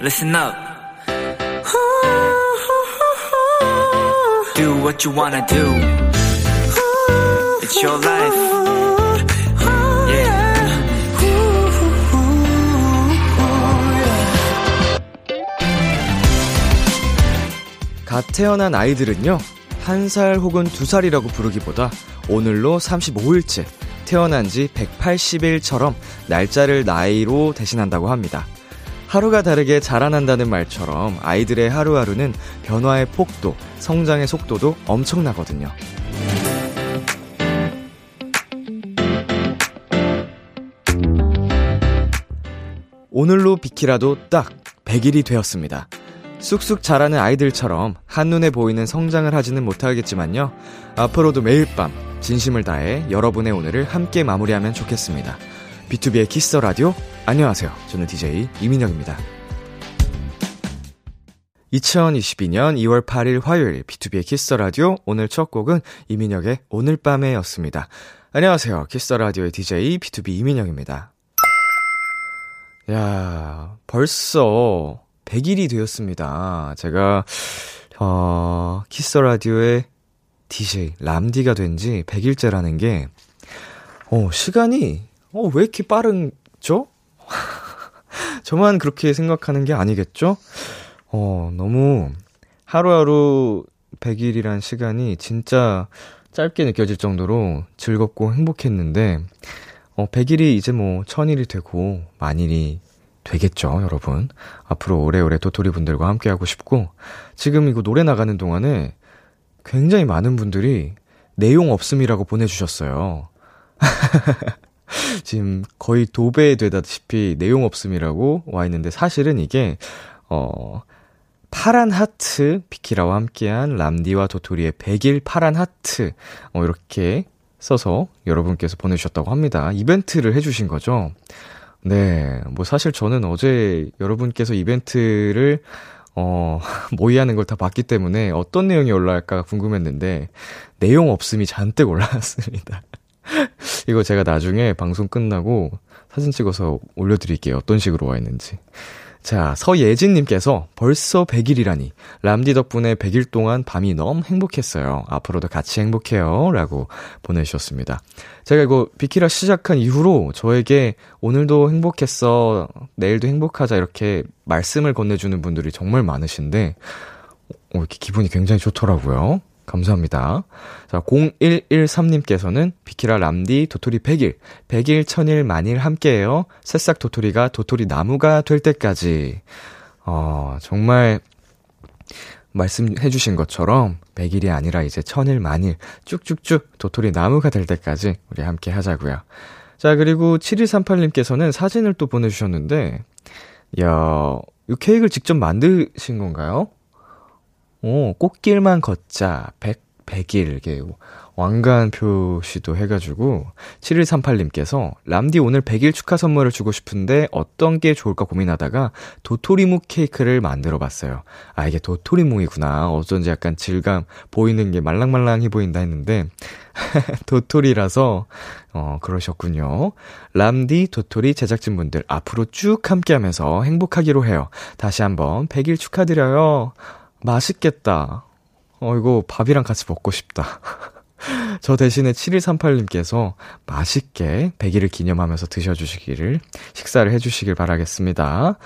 listen up. Do what you wanna do. It's your life. Yeah. 갓 태어난 아이들은요, 한 살 혹은 두 살이라고 부르기보다 오늘로 35일째, 태어난 지 180일처럼 날짜를 나이로 대신한다고 합니다. 하루가 다르게 자라난다는 말처럼 아이들의 하루하루는 변화의 폭도, 성장의 속도도 엄청나거든요. 오늘로 비키라도 딱 100일이 되었습니다. 쑥쑥 자라는 아이들처럼 한눈에 보이는 성장을 하지는 못하겠지만요. 앞으로도 매일 밤 진심을 다해 여러분의 오늘을 함께 마무리하면 좋겠습니다. B2B의 키스 라디오 안녕하세요. 저는 DJ 이민혁입니다. 2022년 2월 8일 화요일 B2B의 키스 라디오 오늘 첫 곡은 이민혁의 오늘 밤에였습니다. 안녕하세요. 키스 라디오의 DJ B2B 이민혁입니다. 야, 벌써 100일이 되었습니다. 제가 어, 키스 라디오의 DJ 람디가 된 지 100일째라는 게 어, 시간이 어, 왜 이렇게 빠른죠? 저만 그렇게 생각하는 게 아니겠죠? 어, 너무 하루하루 100일이란 시간이 진짜 짧게 느껴질 정도로 즐겁고 행복했는데, 어, 100일이 이제 뭐 1000일이 되고 만일이 되겠죠, 여러분. 앞으로 오래오래 도토리 분들과 함께 하고 싶고, 지금 이거 노래 나가는 동안에 굉장히 많은 분들이 내용 없음이라고 보내주셨어요. 지금 거의 도배되다시피 내용 없음이라고 와 있는데 사실은 이게, 어, 파란 하트 비키라와 함께한 람디와 도토리의 100일 파란 하트, 어, 이렇게 써서 여러분께서 보내주셨다고 합니다. 이벤트를 해주신 거죠. 네, 뭐 사실 저는 어제 여러분께서 이벤트를 어, 모의하는 걸 다 봤기 때문에 어떤 내용이 올라갈까 궁금했는데 내용 없음이 잔뜩 올라왔습니다. 이거 제가 나중에 방송 끝나고 사진 찍어서 올려드릴게요. 어떤 식으로 와 있는지. 자, 서예진님께서 벌써 100일이라니. 람디 덕분에 100일 동안 밤이 너무 행복했어요. 앞으로도 같이 행복해요. 라고 보내주셨습니다. 제가 이거 비키라 시작한 이후로 저에게 오늘도 행복했어. 내일도 행복하자. 이렇게 말씀을 건네주는 분들이 정말 많으신데, 어, 이렇게 기분이 굉장히 좋더라고요. 감사합니다. 자, 0113님께서는 비키라 람디 도토리 100일, 100일, 1000일, 만일 함께해요. 새싹 도토리가 도토리 나무가 될 때까지. 어, 정말 말씀해주신 것처럼 100일이 아니라 이제 1000일, 만일 쭉쭉쭉 도토리 나무가 될 때까지 우리 함께 하자고요. 자, 그리고 7138님께서는 사진을 또 보내주셨는데, 야, 이 케이크를 직접 만드신 건가요? 오, 꽃길만 걷자, 100, 100일, 이게 왕관 표시도 해가지고, 7138님께서, 람디 오늘 100일 축하 선물을 주고 싶은데 어떤 게 좋을까 고민하다가 도토리묵 케이크를 만들어 봤어요. 아, 이게 도토리묵이구나. 어쩐지 약간 질감 보이는 게 말랑말랑해 보인다 했는데, 도토리라서, 어, 그러셨군요. 람디, 도토리 제작진분들 앞으로 쭉 함께 하면서 행복하기로 해요. 다시 한번 100일 축하드려요. 맛있겠다. 어, 이거 밥이랑 같이 먹고 싶다. 저 대신에 7138님께서 맛있게 100일을 기념하면서 드셔주시기를, 식사를 해주시길 바라겠습니다.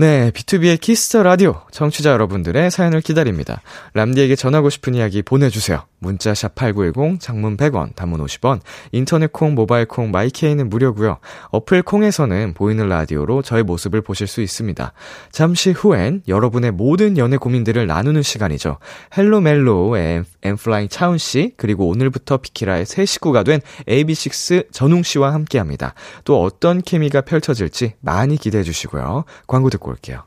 네, B2B의 키스터 라디오 청취자 여러분들의 사연을 기다립니다. 람디에게 전하고 싶은 이야기 보내주세요. 문자 샵 #8910 장문 100원, 단문 50원. 인터넷 콩, 모바일 콩, my K는 무료고요. 어플 콩에서는 보이는 라디오로 저의 모습을 보실 수 있습니다. 잠시 후엔 여러분의 모든 연애 고민들을 나누는 시간이죠. Hello 멜로의 N.Flying 차훈 씨 그리고 오늘부터 비키라의 새 식구가 된 AB6 전웅 씨와 함께합니다. 또 어떤 케미가 펼쳐질지 많이 기대해 주시고요. 광고 듣고 올게요.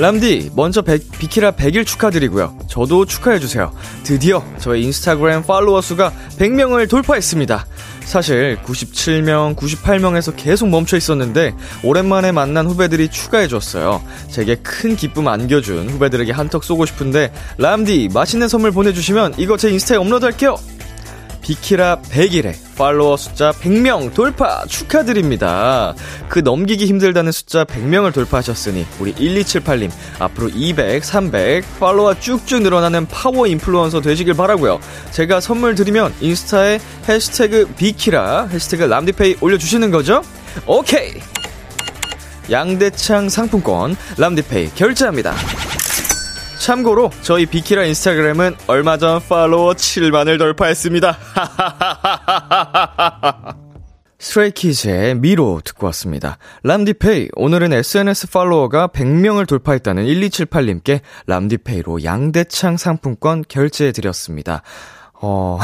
람디, 먼저 백, 비키라 100일 축하드리고요. 저도 축하해주세요. 드디어 저의 인스타그램 팔로워 수가 100명을 돌파했습니다. 사실 97명, 98명에서 계속 멈춰 있었는데 오랜만에 만난 후배들이 추가해 줬어요. 제게 큰 기쁨 안겨준 후배들에게 한턱 쏘고 싶은데 람디 맛있는 선물 보내주시면 이거 제 인스타에 업로드할게요. 비키라 100일에 팔로워 숫자 100명 돌파 축하드립니다. 그 넘기기 힘들다는 숫자 100명을 돌파하셨으니 우리 1278님 앞으로 200, 300 팔로워 쭉쭉 늘어나는 파워 인플루언서 되시길 바라고요. 제가 선물 드리면 인스타에 해시태그 비키라 해시태그 람디페이 올려주시는 거죠? 오케이! 양대창 상품권 람디페이 결제합니다. 참고로 저희 비키라 인스타그램은 얼마 전 팔로워 7만을 돌파했습니다. 스트레이키즈의 미로 듣고 왔습니다. 람디페이, 오늘은 SNS 팔로워가 100명을 돌파했다는 1278님께 람디페이로 양대창 상품권 결제해드렸습니다. 어,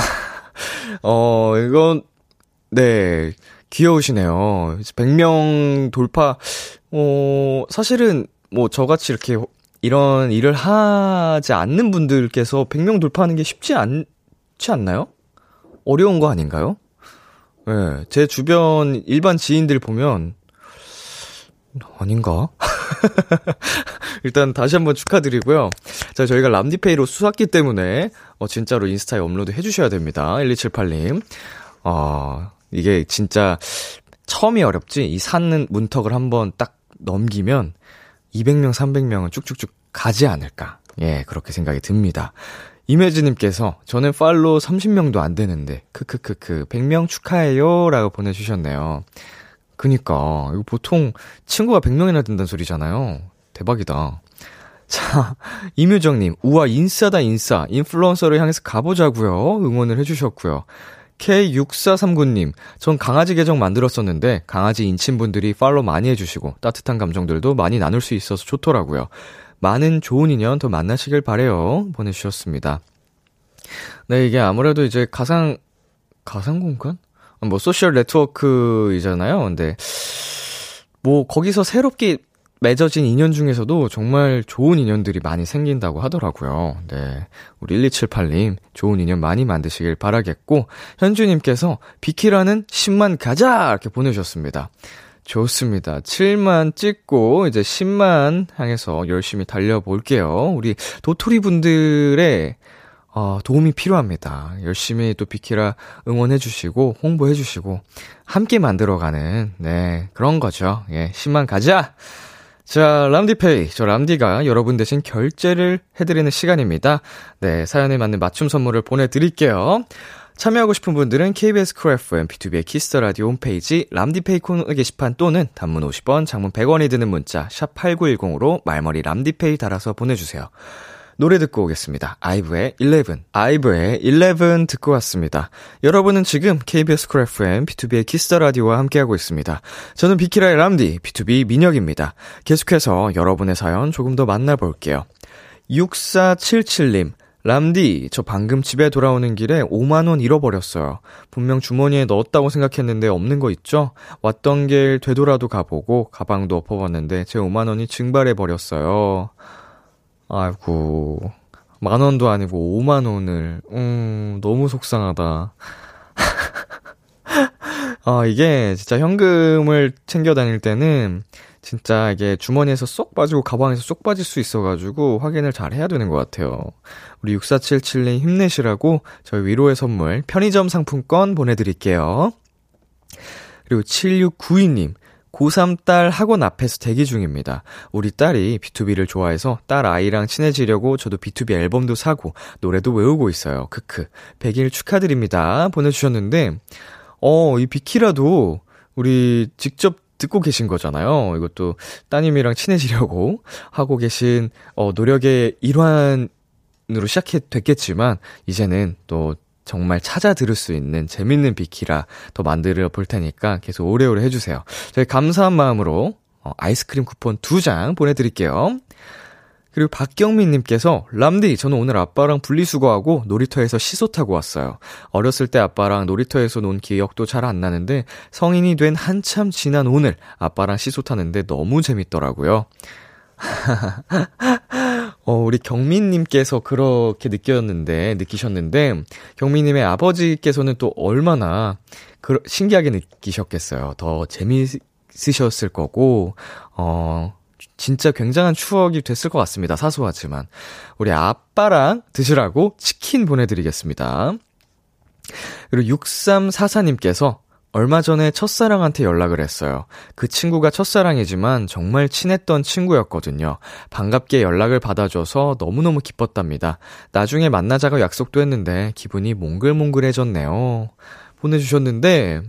어, 이건, 네, 귀여우시네요. 100명 돌파, 어, 사실은 뭐 저같이 이렇게 이런 일을 하지 않는 분들께서 100명 돌파하는 게 쉽지 않지 않나요? 어려운 거 아닌가요? 예, 네, 제 주변 일반 지인들 보면, 아닌가? 일단 다시 한번 축하드리고요. 자, 저희가 람디페이로 수샀기 때문에, 어, 진짜로 인스타에 업로드 해주셔야 됩니다. 1278님. 어, 이게 진짜 처음이 어렵지, 이 사는 문턱을 한번 딱 넘기면, 200명, 300명은 쭉쭉쭉 가지 않을까. 예, 그렇게 생각이 듭니다. 이매즈님께서 저는 팔로 30명도 안 되는데 크크크크 100명 축하해요 라고 보내주셨네요. 그니까 이거 보통 친구가 100명이나 된다는 소리잖아요. 대박이다. 자, 이묘정님, 우와, 인싸다, 인싸. 인플루언서를 향해서 가보자고요 응원을 해주셨고요. K6439님, 전 강아지 계정 만들었었는데, 강아지 인친분들이 팔로 많이 해주시고, 따뜻한 감정들도 많이 나눌 수 있어서 좋더라고요. 많은 좋은 인연 더 만나시길 바래요 보내주셨습니다. 네, 이게 아무래도 이제 가상, 가상 공간? 뭐, 소셜 네트워크이잖아요. 근데, 뭐, 거기서 새롭게 맺어진 인연 중에서도 정말 좋은 인연들이 많이 생긴다고 하더라고요. 네. 우리 1278님, 좋은 인연 많이 만드시길 바라겠고, 현주님께서 비키라는 10만 가자! 이렇게 보내주셨습니다. 좋습니다. 7만 찍고, 이제 10만 향해서 열심히 달려볼게요. 우리 도토리 분들의 어, 도움이 필요합니다. 열심히 또 비키라 응원해주시고, 홍보해주시고, 함께 만들어가는, 네, 그런 거죠. 예, 10만 가자! 자, 람디Pay. 저 람디가 여러분 대신 결제를 해드리는 시간입니다. 네, 사연에 맞는 맞춤 선물을 보내드릴게요. 참여하고 싶은 분들은 KBS 쿨 FM, B2B의 키스터 라디오 홈페이지 람디Pay 코너 게시판 또는 단문 50원, 장문 100원이 드는 문자 샵 8910으로 말머리 람디Pay 달아서 보내주세요. 노래 듣고 오겠습니다. 아이브의 11. 아이브의 11 듣고 왔습니다. 여러분은 지금 KBS 쿨 FM, B2B의 키스터 라디오와 함께하고 있습니다. 저는 비키라의 람디, BTOB 민혁입니다. 계속해서 여러분의 사연 조금 더 만나볼게요. 6477님. 람디, 저 방금 집에 돌아오는 길에 5만원 잃어버렸어요. 분명 주머니에 넣었다고 생각했는데 없는 거 있죠? 왔던 길 되돌아도 가보고 가방도 엎어봤는데 제 5만원이 증발해버렸어요. 아이고, 만 원도 아니고 5만 원을, 음, 너무 속상하다. 아, 이게 진짜 현금을 챙겨 다닐 때는 진짜 이게 주머니에서 쏙 빠지고 가방에서 쏙 빠질 수 있어가지고 확인을 잘 해야 되는 것 같아요. 우리 6477님 힘내시라고 저희 위로의 선물 편의점 상품권 보내드릴게요. 그리고 7692님, 고3 딸 학원 앞에서 대기 중입니다. 우리 딸이 B2B를 좋아해서 딸 아이랑 친해지려고 저도 B2B 앨범도 사고 노래도 외우고 있어요. 크크. 100일 축하드립니다. 보내주셨는데, 어, 이 비키라도 우리 직접 듣고 계신 거잖아요. 이것도 따님이랑 친해지려고 하고 계신, 어, 노력의 일환 으로 시작해 됐겠지만, 이제는 또 정말 찾아 들을 수 있는 재밌는 비키라 더 만들어 볼 테니까 계속 오래오래 해주세요. 저희 감사한 마음으로 어, 아이스크림 쿠폰 두장 보내드릴게요. 그리고 박경민님께서 람디 저는 오늘 아빠랑 분리수거하고 놀이터에서 시소 타고 왔어요. 어렸을 때 아빠랑 놀이터에서 논 기억도 잘 안 나는데 성인이 된 한참 지난 오늘 아빠랑 시소 타는데 너무 재밌더라고요. 어, 우리 경민님께서 그렇게 느꼈는데, 느끼셨는데, 경민님의 아버지께서는 또 얼마나 그, 신기하게 느끼셨겠어요. 더 재미있으셨을 거고, 어, 진짜 굉장한 추억이 됐을 것 같습니다. 사소하지만. 우리 아빠랑 드시라고 치킨 보내드리겠습니다. 그리고 6344님께서 얼마 전에 첫사랑한테 연락을 했어요. 그 친구가 첫사랑이지만 정말 친했던 친구였거든요. 반갑게 연락을 받아줘서 너무너무 기뻤답니다. 나중에 만나자고 약속도 했는데 기분이 몽글몽글해졌네요. 보내주셨는데,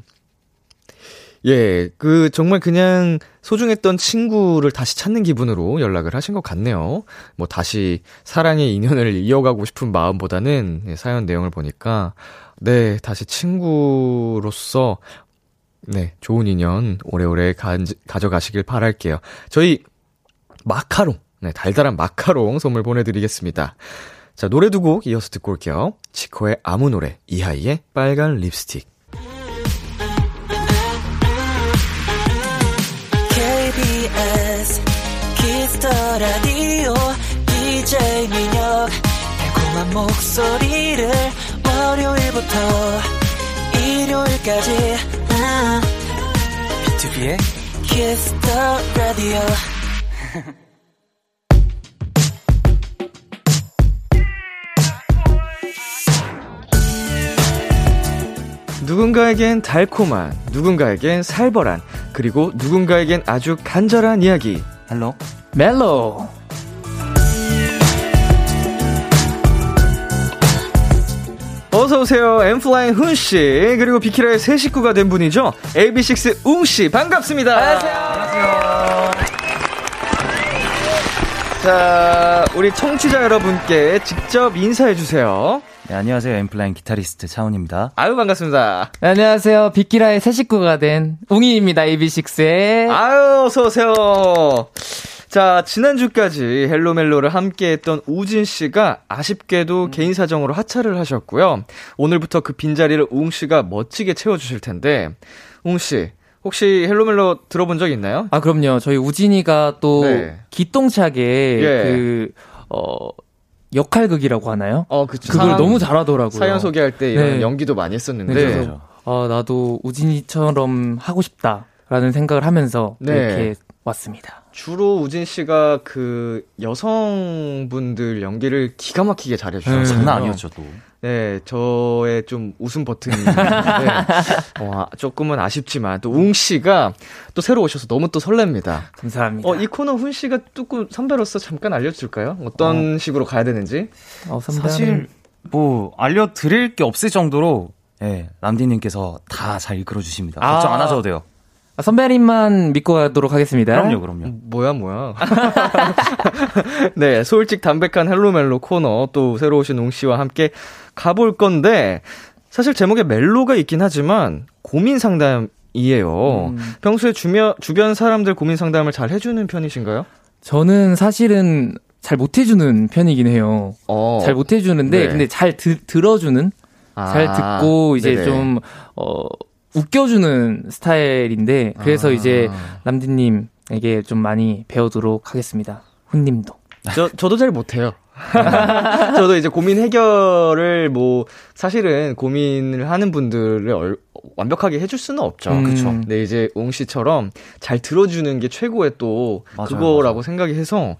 예, 그, 정말 그냥 소중했던 친구를 다시 찾는 기분으로 연락을 하신 것 같네요. 뭐, 다시 사랑의 인연을 이어가고 싶은 마음보다는 예, 사연 내용을 보니까, 네, 다시 친구로서, 네, 좋은 인연 오래오래 가, 가져가시길 바랄게요. 저희, 마카롱, 네, 달달한 마카롱 선물 보내드리겠습니다. 자, 노래 두 곡 이어서 듣고 올게요. 지코의 아무 노래, 이하이의 빨간 립스틱. KBS Kiss the Radio DJ 민혁 달콤한 목소리를 월요일부터 일요일까지. 아, BTOB의 Kiss the Radio 누군가에겐 달콤한, 누군가에겐 살벌한, 그리고 누군가에겐 아주 간절한 이야기. Hello 멜로 어서오세요. 엠플라잉 훈씨, 그리고 비키라의 새 식구가 된 분이죠. AB6 웅씨, 반갑습니다. 안녕하세요. 자, 우리 청취자 여러분께 직접 인사해주세요. 네, 안녕하세요 엠플라잉 기타리스트 차훈입니다 아유, 반갑습니다. 네, 안녕하세요 비키라의 새 식구가 된 웅이입니다 AB6IX의 아유, 어서오세요. 자, 지난주까지 헬로멜로를 함께 했던 우진 씨가 아쉽게도 개인 사정으로 하차를 하셨고요. 오늘부터 그 빈자리를 우웅 씨가 멋지게 채워주실 텐데, 우웅 씨, 혹시 헬로멜로 들어본 적 있나요? 아 그럼요 저희 우진이가 또 네. 기똥차게 예. 그 어, 역할극이라고 하나요? 어, 그쵸. 그걸 너무 잘하더라고요. 사연 소개할 때 이런 네. 연기도 많이 했었는데, 네, 그래서 아 나도 우진이처럼 하고 싶다라는 생각을 하면서 네. 이렇게 왔습니다. 주로 우진 씨가 그 여성분들 연기를 기가 막히게 잘해주셨어요. 음. 장난 아니었죠 또 네, 저의 좀 웃음 버튼인데, 어, 조금은 아쉽지만, 또 웅 씨가 또 새로 오셔서 너무 또 설렙니다. 감사합니다. 어, 이 코너 훈 씨가 뚜꾸 선배로서 잠깐 알려줄까요? 어떤 식으로 가야 되는지? 어, 선배는- 사실 뭐 알려드릴 게 없을 정도로 예 람디님께서 다 잘 이끌어 주십니다 아. 걱정 안 하셔도 돼요 아, 선배님만 믿고 가도록 하겠습니다. 그럼요 그럼요 뭐야, 뭐야. 네, 솔직 담백한 헬로멜로 코너 또 새로 오신 웅 씨와 함께 가볼 건데, 사실 제목에 멜로가 있긴 하지만, 고민 상담이에요. 음. 평소에 주변, 주변 사람들 고민 상담을 잘 해주는 편이신가요? 저는 사실은 잘 못해주는 편이긴 해요. 어. 잘 못해주는데 네. 근데 잘 드, 들어주는 아, 잘 듣고 이제 네네. 좀 어, 웃겨주는 스타일인데 그래서 아. 이제 남디님에게 좀 많이 배우도록 하겠습니다. 훈님도. 저, 저도 잘 못해요. 저도 이제 고민 해결을 뭐, 사실은 고민을 하는 분들을 얼- 완벽하게 해줄 수는 없죠. 음. 그쵸. 근데 이제 웅 씨처럼 잘 들어주는 게 최고의 또 맞아요, 그거라고 맞아요. 생각이 해서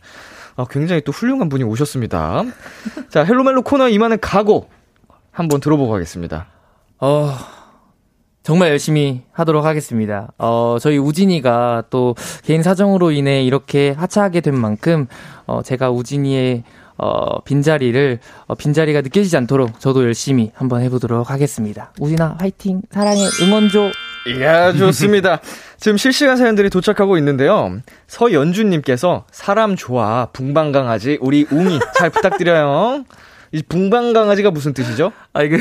아, 굉장히 또 훌륭한 분이 오셨습니다. 자, 헬로멜로 코너 이만한 각오 한번 들어보고 가겠습니다. 어, 정말 열심히 하도록 하겠습니다. 어, 저희 우진이가 또 개인 사정으로 인해 이렇게 하차하게 된 만큼, 어, 제가 우진이의, 어, 빈자리를, 어, 빈자리가 느껴지지 않도록 저도 열심히 한번 해보도록 하겠습니다. 우진아, 화이팅! 사랑해! 응원 줘! 이야, 좋습니다. 지금 실시간 사연들이 도착하고 있는데요. 서연주님께서 사람 좋아, 붕방강아지, 우리 웅이 잘 부탁드려요. 이 붕방 강아지가 무슨 뜻이죠? 아, 이거,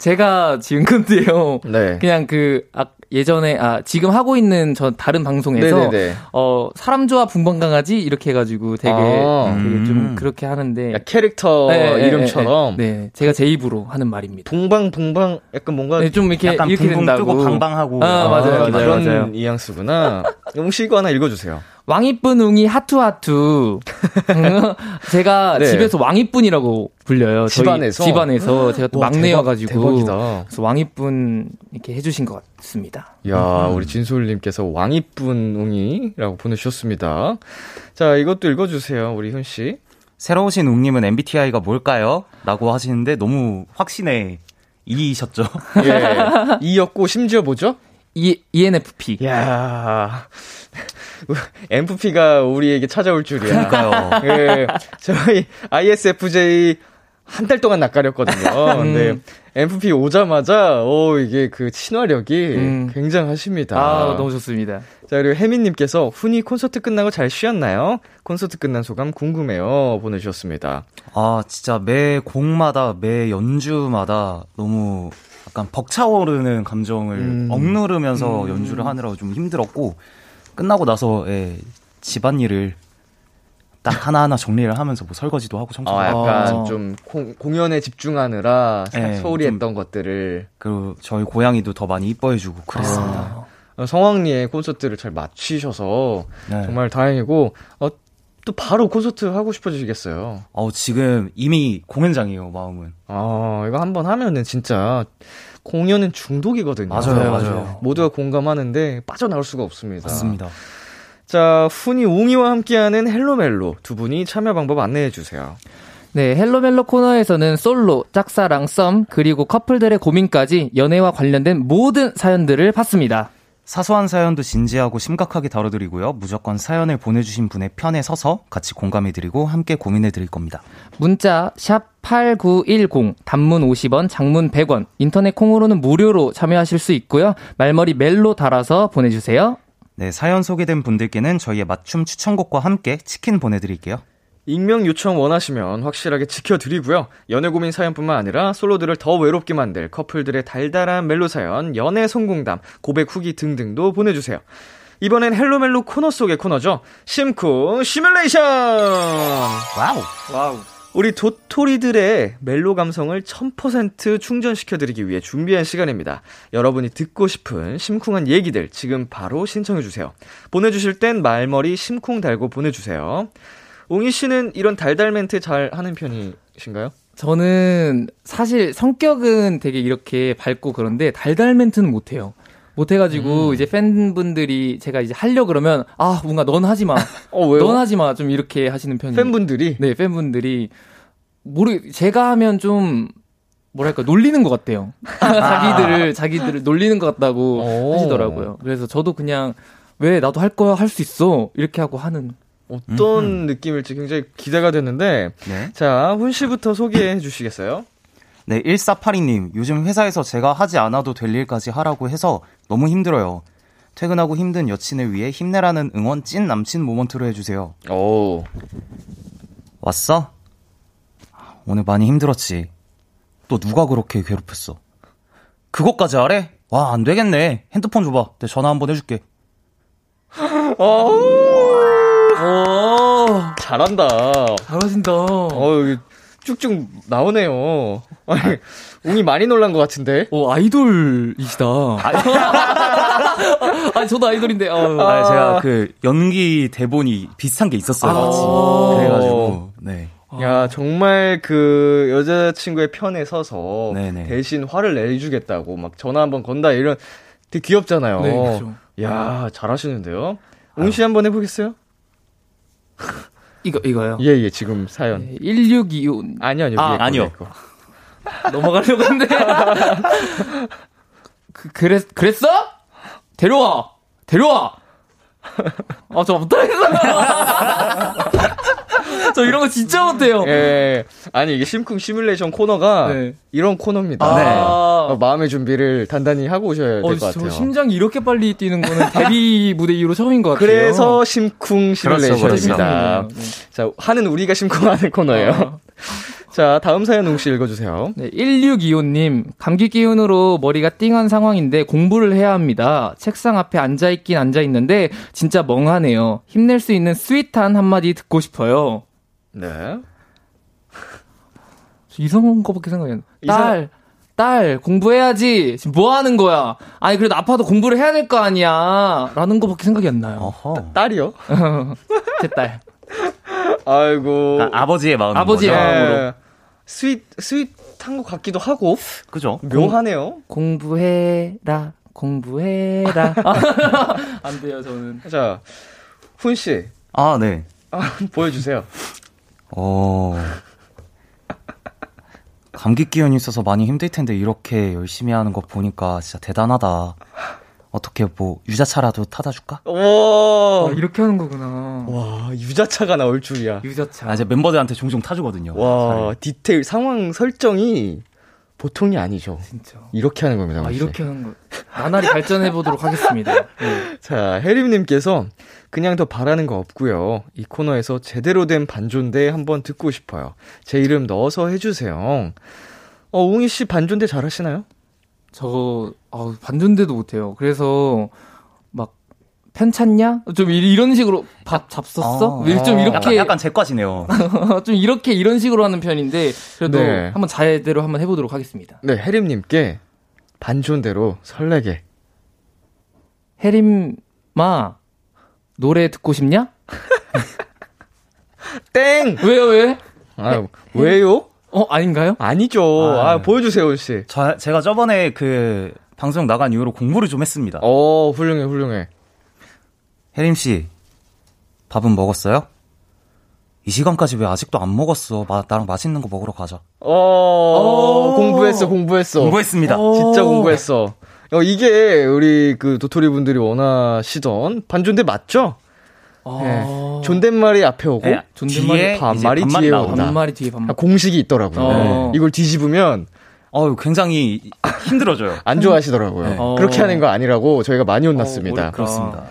제가 지은 건데요. 네. 그냥 그, 아, 예전에, 아, 지금 하고 있는 저 다른 방송에서, 네네네. 어, 사람 좋아 붕방강아지? 이렇게 해가지고 되게, 아. 되게 좀 음. 그렇게 하는데. 야, 캐릭터 네, 네, 이름처럼 네, 네. 제가 제 입으로 하는 말입니다. 붕방 붕방 약간 뭔가 네, 좀 이렇게, 약간 이렇게 붕붕 된다고. 뜨고 방방하고. 아, 맞아요, 아, 맞아요, 그런 맞아요. 뉘앙스구나. 용씨 이거 하나 읽어주세요. 왕이뿐 웅이 하투하투. 제가 네. 집에서 왕이뿐이라고 불려요. 집안에서? 집안에서 제가 또 와, 막내여가지고. 대박. 그래서 왕이뿐 이렇게 해주신 것 같습니다. 야, 우리 진솔님께서 왕이쁜 웅이라고 보내주셨습니다. 자, 이것도 읽어주세요, 우리 훈씨. 새로 오신 웅님은 MBTI가 뭘까요? 라고 하시는데 너무 확신에 이이셨죠? 예. 이였고, 심지어 뭐죠? E, ENFP. 야 MFP가 우리에게 찾아올 줄이야. 그러니까요. 예. 저희 ISFJ 한 달 동안 낯가렸거든요. 근데 MFP 오자마자, 오, 이게 그 친화력이 음. 굉장하십니다. 아, 너무 좋습니다. 자, 그리고 혜민님께서 훈이 콘서트 끝나고 잘 쉬었나요? 콘서트 끝난 소감 궁금해요. 보내주셨습니다. 아, 진짜 매 곡마다, 매 연주마다 너무 약간 벅차오르는 감정을 음. 억누르면서 연주를 하느라 좀 힘들었고, 끝나고 나서, 예, 집안일을 딱 하나하나 정리를 하면서 뭐 설거지도 하고 청소도 아, 하고. 약간 어. 좀 공, 공연에 집중하느라 네, 소홀히 좀- 했던 것들을 그리고 저희 고양이도 더 많이 이뻐해 주고 그랬습니다. 어, 성황리에 콘서트를 잘 마치셔서 네. 정말 다행이고 어, 또 바로 콘서트 하고 싶어지시겠어요. 어우, 지금 이미 공연장이에요, 마음은. 아 이거 한번 하면은 진짜 공연은 중독이거든요. 맞아요, 맞아요. 모두가 공감하는데 빠져나올 수가 없습니다. 맞습니다. 자, 훈이 웅이와 함께하는 Hello 멜로 두 분이 참여 방법 안내해 주세요. 네, Hello 멜로 코너에서는 솔로, 짝사랑, 썸, 그리고 커플들의 고민까지 연애와 관련된 모든 사연들을 받습니다. 사소한 사연도 진지하고 심각하게 다뤄드리고요. 무조건 사연을 보내주신 분의 편에 서서 같이 공감해드리고 함께 고민해드릴 겁니다. 문자 sharp 8910 단문 50원, 장문 100원, 인터넷 콩으로는 무료로 참여하실 수 있고요. 말머리 멜로 달아서 보내주세요. 네, 사연 소개된 분들께는 저희의 맞춤 추천곡과 함께 치킨 보내드릴게요. 익명 요청 원하시면 확실하게 지켜드리고요. 연애 고민 사연뿐만 아니라 솔로들을 더 외롭게 만들 커플들의 달달한 멜로 사연, 연애 성공담, 고백 후기 등등도 보내주세요. 이번엔 헬로멜로 코너 속의 코너죠. 심쿵 시뮬레이션! Wow! Wow. 우리 도토리들의 멜로 감성을 1000% 충전시켜드리기 위해 준비한 시간입니다. 여러분이 듣고 싶은 심쿵한 얘기들 지금 바로 신청해주세요. 보내주실 땐 말머리 심쿵 달고 보내주세요. 웅이 씨는 이런 달달 멘트 잘 하는 편이신가요? 저는 사실 성격은 되게 이렇게 밝고 그런데 달달 멘트는 못해요. 못해가지고 이제 팬분들이 제가 이제 하려 그러면 아 뭔가 넌 하지 마, 어, 왜요? 넌 하지 마 좀 이렇게 하시는 편이에요. 팬분들이? 네 팬분들이 모르 제가 하면 좀 뭐랄까 놀리는 것 같대요. 자기들을 자기들을 놀리는 것 같다고 오. 하시더라고요. 그래서 저도 그냥 왜 나도 할 거야 할 수 있어 이렇게 하고 하는. 어떤 느낌일지 굉장히 기대가 되는데, 네. 자, 훈 씨부터 소개해 주시겠어요? 네, 1482님. 요즘 회사에서 제가 하지 않아도 될 일까지 하라고 해서 너무 힘들어요. 퇴근하고 힘든 여친을 위해 힘내라는 응원 찐 남친 모먼트로 해주세요. 오. 왔어? 오늘 많이 힘들었지. 또 누가 그렇게 괴롭혔어? 그것까지 하래? 와, 안 되겠네. 핸드폰 줘봐. 내가 전화 한번 해줄게. 오 잘한다. 잘하신다. 어, 여기 쭉쭉 나오네요. 아니, 웅이 많이 놀란 것 같은데? 오 아이돌이시다. 아니 저도 아이돌인데. 어. 아, 제가 그 연기 대본이 비슷한 게 있었어요, 같이. 아. 그래가지고, 네. 야, 정말 그 여자친구의 편에 서서 네네. 대신 화를 내주겠다고 막 전화 한번 건다 이런 되게 귀엽잖아요. 네, 그렇죠. 야, 잘하시는데요. 웅씨 한번 해보겠어요? 이거 이거요. 예, 예, 지금 사연. 네, 1625 아니요, 아니요. 아, 아니요. 거. 넘어가려고 했는데. 그, 그랬, 그랬어? 데려와! 데려와! 아, 저 못하겠어요. 저 이런 거 진짜 못해요. 예. 아니, 이게 심쿵 시뮬레이션 코너가 네. 이런 코너입니다. 아. 네. 어, 마음의 준비를 단단히 하고 오셔야 될것 어, 같아요. 저 심장이 이렇게 빨리 뛰는 거는 데뷔 무대 이후로 처음인 것 같아요. 그래서 심쿵 시뮬레이션입니다. 그렇죠. 자, 하는 우리가 심쿵하는 코너예요. 자, 다음 사연 웅씨 읽어주세요. 네, 1625님, 감기 기운으로 머리가 띵한 상황인데 공부를 해야 합니다. 책상 앞에 앉아있긴 앉아있는데 진짜 멍하네요. 힘낼 수 있는 스윗한 한마디 듣고 싶어요. 네. 이상한 거밖에 생각이 안 나. 이상- 딸, 딸, 공부해야지. 지금 뭐 하는 거야? 아니, 그래도 아파도 공부를 해야 될 거 아니야. 라는 거밖에 생각이 안 나요. 어허. 딸이요? 제 딸. 아이고. 그러니까 아버지의 마음. 아버지의 거죠. 마음으로. 예. 스윗, 스윗한 것 같기도 하고, 그죠? 묘하네요. 공 부해라, 공부해라. 안 돼요, 저는. 자, 훈 씨, 아, 네. 아, 보여주세요. 어. 감기 기운이 있어서 많이 힘들 텐데 이렇게 열심히 하는 거 보니까 진짜 대단하다. 어떻게 뭐 유자차라도 타다 줄까? 와, 아, 이렇게 하는 거구나. 와, 유자차가 나올 줄이야. 유자차. 아, 이제 멤버들한테 종종 타주거든요. 와, 디테일, 상황 설정이 보통이 아니죠. 진짜. 이렇게 하는 겁니다. 아. 이렇게 하는 거. 나날이 발전해 보도록 하겠습니다. 네. 자, 혜림님께서 그냥 더 바라는 거 없고요. 이 코너에서 제대로 된 반존대 한번 듣고 싶어요. 제 이름 넣어서 해주세요. 어, 웅이 씨 반존대 잘하시나요? 저, 아 반전대도 못해요. 그래서, 막, 편찮냐? 좀 이- 이런 식으로 밥 잡섰어? 아, 왜좀 아. 이렇게, 약간, 약간 제 과시네요. 좀 이렇게 이런 식으로 하는 편인데, 그래도 네. 한번 제대로 한번 해보도록 하겠습니다. 네, 혜림님께 반존대로 설레게. 혜림마, 노래 듣고 싶냐? 땡! 왜요, 왜? 아, 왜요? 어, 아닌가요? 아니죠. 아, 아, 보여주세요, 씨. 저, 제가 저번에 그 방송 나간 이후로 공부를 좀 했습니다. 어, 훌륭해, 훌륭해. 혜림 씨, 밥은 먹었어요? 이 시간까지 왜 아직도 안 먹었어? 마- 나랑 맛있는 거 먹으러 가자. 어, 공부했어, 공부했어. 공부했습니다. 진짜 공부했어. 어, 이게 우리 그 도토리 분들이 원하시던 반존대 맞죠? 아, 네. 존댓말이 앞에 오고 네, 존댓말이 뒤에 반말이 뒤에 나오고. 온다. 반말이 뒤에 아, 반말. 공식이 있더라고요. 어. 이걸 뒤집으면 어유 굉장히 힘들어져요. 안 좋아하시더라고요. 네. 어. 그렇게 하는 거 아니라고 저희가 많이 혼났습니다. 어, 그렇습니다.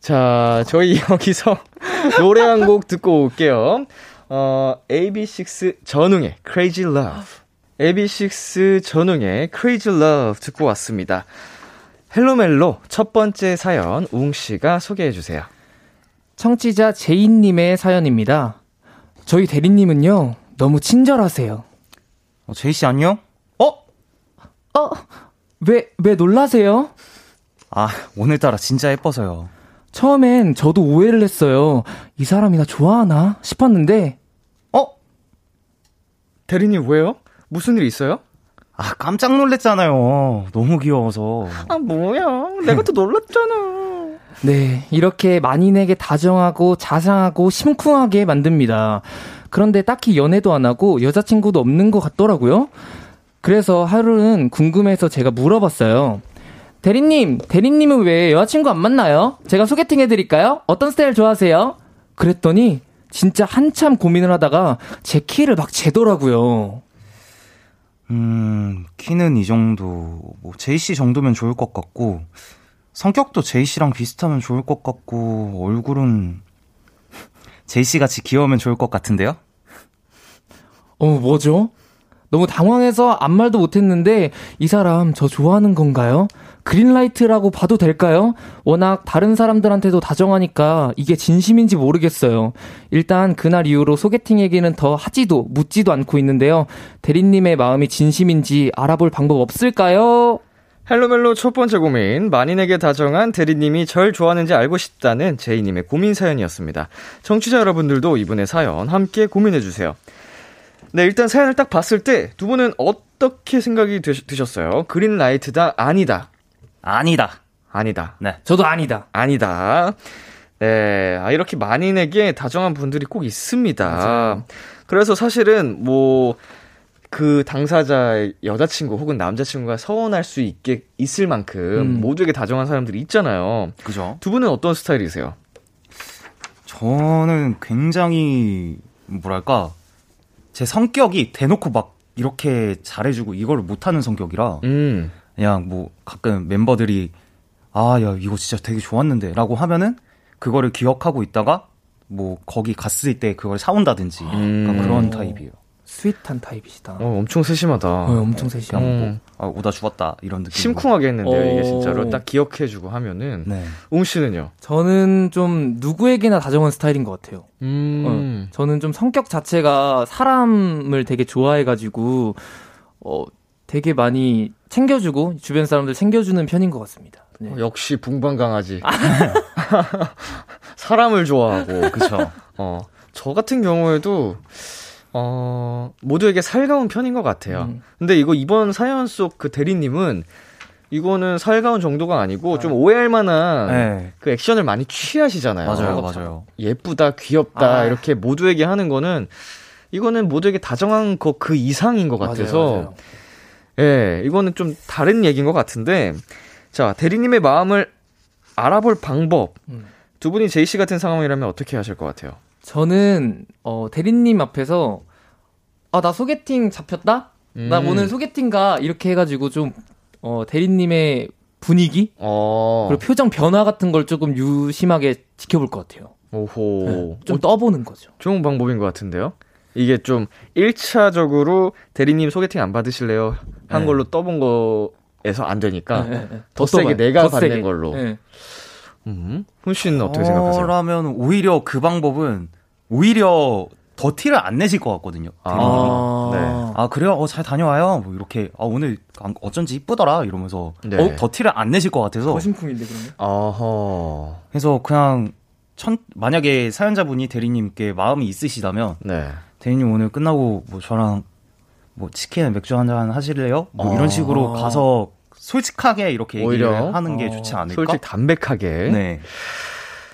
자, 저희 여기서 노래 한 곡 듣고 올게요. 어, AB6 전웅의 Crazy Love. AB6 전웅의 Crazy Love 듣고 왔습니다. 헬로멜로 첫 번째 사연 웅 씨가 소개해 주세요. 청취자 제이님의 사연입니다. 저희 대리님은요, 너무 친절하세요. 어, 제이 씨 안녕? 어? 왜, 왜 놀라세요? 아, 오늘따라 진짜 예뻐서요. 처음엔 저도 오해를 했어요. 이 사람이 나 좋아하나 싶었는데, 어? 대리님 왜요? 무슨 일 있어요? 아, 깜짝 놀랬잖아요. 너무 귀여워서. 아, 뭐야. 내가 또 놀랐잖아. 네, 이렇게 만인에게 다정하고 자상하고 심쿵하게 만듭니다. 그런데 딱히 연애도 안 하고 여자친구도 없는 것 같더라고요. 그래서 하루는 궁금해서 제가 물어봤어요. 대리님, 대리님은 왜 여자친구 안 만나요? 제가 소개팅 해드릴까요? 어떤 스타일 좋아하세요? 그랬더니 진짜 한참 고민을 하다가 제 키를 막 재더라고요. 음, 키는 이 정도, 뭐, 제이 씨 정도면 좋을 것 같고, 성격도 제이 씨랑 비슷하면 좋을 것 같고, 얼굴은, 제이 씨 같이 귀여우면 좋을 것 같은데요? 어, 뭐죠? 너무 당황해서 아무 말도 못했는데 이 사람 저 좋아하는 건가요? 그린라이트라고 봐도 될까요? 워낙 다른 사람들한테도 다정하니까 이게 진심인지 모르겠어요. 일단 그날 이후로 소개팅 얘기는 더 하지도 묻지도 않고 있는데요. 대리님의 마음이 진심인지 알아볼 방법 없을까요? 헬로멜로 첫 번째 고민, 만인에게 다정한 대리님이 절 좋아하는지 알고 싶다는 제이님의 고민 사연이었습니다. 청취자 여러분들도 이분의 사연 함께 고민해주세요. 네, 일단 사연을 딱 봤을 때 두 분은 어떻게 생각이 드, 드셨어요? 그린라이트다, 아니다. 아니다. 아니다. 네. 저도 아니다. 아니다. 네, 아, 이렇게 만인에게 다정한 분들이 꼭 있습니다. 그래서 사실은 뭐, 그 당사자의 여자친구 혹은 남자친구가 서운할 수 있게 있을 만큼 음. 모두에게 다정한 사람들이 있잖아요. 그죠? 두 분은 어떤 스타일이세요? 저는 굉장히, 뭐랄까, 제 성격이 대놓고 막, 이렇게 잘해주고 이걸 못하는 성격이라, 음, 그냥 뭐, 가끔 멤버들이, 아, 야, 이거 진짜 되게 좋았는데, 라고 하면은, 그거를 기억하고 있다가, 뭐, 거기 갔을 때 그걸 사온다든지, 음. 약간 그런 타입이에요. sweet한 타입이시다. 어, 엄청 세심하다. 어, 엄청 세심. 음. 아, 오다 주웠다 이런 느낌. 심쿵하게 했는데요, 이게 어. 진짜로. 딱 기억해주고 하면은. 네. 웅 씨는요? 저는 좀 누구에게나 다정한 스타일인 것 같아요. 음. 어, 저는 좀 성격 자체가 사람을 되게 좋아해가지고, 어, 되게 많이 챙겨주고, 주변 사람들 챙겨주는 편인 것 같습니다. 네. 어, 역시 붕방 강아지. 사람을 좋아하고. 그쵸. 어, 저 같은 경우에도, 어, 모두에게 살가운 편인 것 같아요. 음. 근데 이거 이번 사연 속 그 대리님은, 이거는 살가운 정도가 아니고, 좀 오해할 만한 네. 그 액션을 많이 취하시잖아요. 맞아요, 맞아요. 예쁘다, 귀엽다, 아. 이렇게 모두에게 하는 거는, 이거는 모두에게 다정한 거 그 이상인 것 맞아요, 같아서, 맞아요. 예, 이거는 좀 다른 얘기인 것 같은데, 자, 대리님의 마음을 알아볼 방법. 음. 두 분이 제이 씨 같은 상황이라면 어떻게 하실 것 같아요? 저는, 어, 대리님 앞에서, 아, 나 소개팅 잡혔다? 나 음. 오늘 소개팅 가? 이렇게 해가지고 좀, 어, 대리님의 분위기? 어, 그리고 표정 변화 같은 걸 조금 유심하게 지켜볼 것 같아요. 오호. 네, 좀 떠보는 거죠. 좋은 방법인 것 같은데요? 이게 좀 1차적으로 대리님 소개팅 안 받으실래요? 한 네. 걸로 떠본 거에서 안 되니까 네, 네, 네. 더 세게 떠봐요. 내가 더 받는 세게. 걸로. 네. 음. 훈 씨는 어떻게 생각하세요? 저라면 오히려 그 방법은 오히려 더 티를 안 내실 것 같거든요. 아. 대리님이. 아, 네. 아 그래요? 어, 잘 다녀와요. 뭐 이렇게 아 오늘 안- 어쩐지 이쁘더라 이러면서 네. 어, 더 티를 안 내실 것 같아서 거심쿵인데 그러면? 어허. 그래서 그냥 천 만약에 사연자분이 대리님께 마음이 있으시다면 네. 대리님 오늘 끝나고 뭐 저랑 뭐 치킨 맥주 한잔 하실래요? 뭐 아. 이런 식으로 가서 솔직하게 이렇게 얘기를 오히려? 하는 게 어, 좋지 않을까? 솔직 담백하게. 네.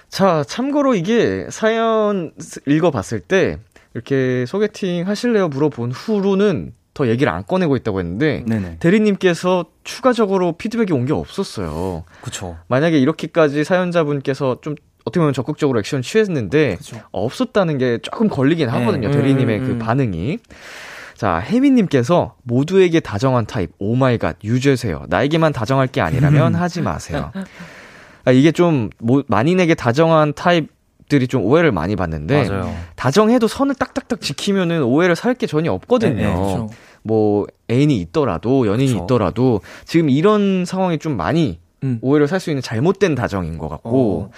자, 참고로 이게 사연 쓰- 읽어봤을 때 이렇게 소개팅 하실래요 물어본 후로는 더 얘기를 안 꺼내고 있다고 했는데 네네. 대리님께서 추가적으로 피드백이 온 게 없었어요. 그쵸. 만약에 이렇게까지 사연자분께서 좀 어떻게 보면 적극적으로 액션 취했는데 그쵸. 없었다는 게 조금 걸리긴 하거든요. 네. 대리님의 음, 그 음. 반응이. 자, 혜민님께서 모두에게 다정한 타입, oh my god, 유죄세요. 나에게만 다정할 게 아니라면 하지 마세요. 아, 이게 좀, 뭐, 만인에게 다정한 타입 들이 좀 오해를 많이 받는데, 맞아요. 다정해도 선을 딱딱딱 지키면은 오해를 살 게 전혀 없거든요. 네, 네, 그렇죠. 뭐, 애인이 있더라도, 연인이 그쵸. 있더라도, 지금 이런 상황이 좀 많이 음. 오해를 살 수 있는 잘못된 다정인 것 같고, 어.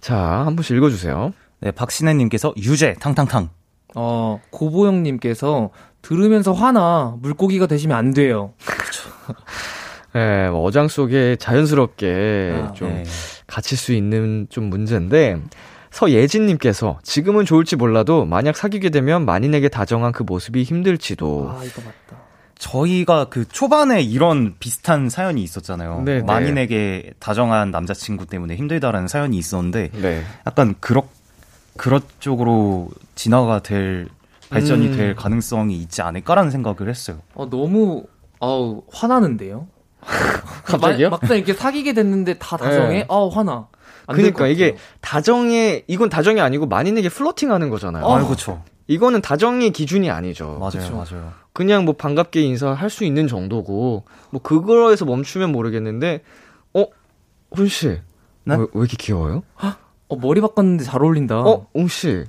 자, 한 번씩 읽어주세요. 네, 박신혜님께서 유죄 탕탕탕. 어, 고보영님께서 들으면서 화나 물고기가 되시면 안 돼요. 예, 뭐 어장 속에 자연스럽게 아, 좀 네. 갇힐 수 있는 좀 문제인데, 서예진님께서 지금은 좋을지 몰라도 만약 사귀게 되면 만인에게 다정한 그 모습이 힘들지도. 아, 이거 맞다. 저희가 그 초반에 이런 비슷한 사연이 있었잖아요. 네, 네. 만인에게 다정한 남자친구 때문에 힘들다라는 사연이 있었는데 네. 약간 그렇 그런 쪽으로 진화가 될 발전이 음. 될 가능성이 있지 않을까라는 생각을 했어요. 어, 너무, 아우, 화나는데요? 갑자기요? 막, 막상 이렇게 사귀게 됐는데 다 다정해? 네. 아우, 화나. 그러니까 이게. 다정의 이건 다정이 아니고 만인에게 플러팅 하는 거잖아요. 아, 그렇죠. 이거는 다정의 기준이 아니죠. 맞아요, 그쵸. 맞아요. 그냥 뭐 반갑게 인사할 수 있는 정도고 뭐 그거에서 멈추면 모르겠는데 어? 훈 씨. 네? 왜, 왜 이렇게 귀여워요? 어, 머리 바꿨는데 잘 어울린다. 어, 웅 씨.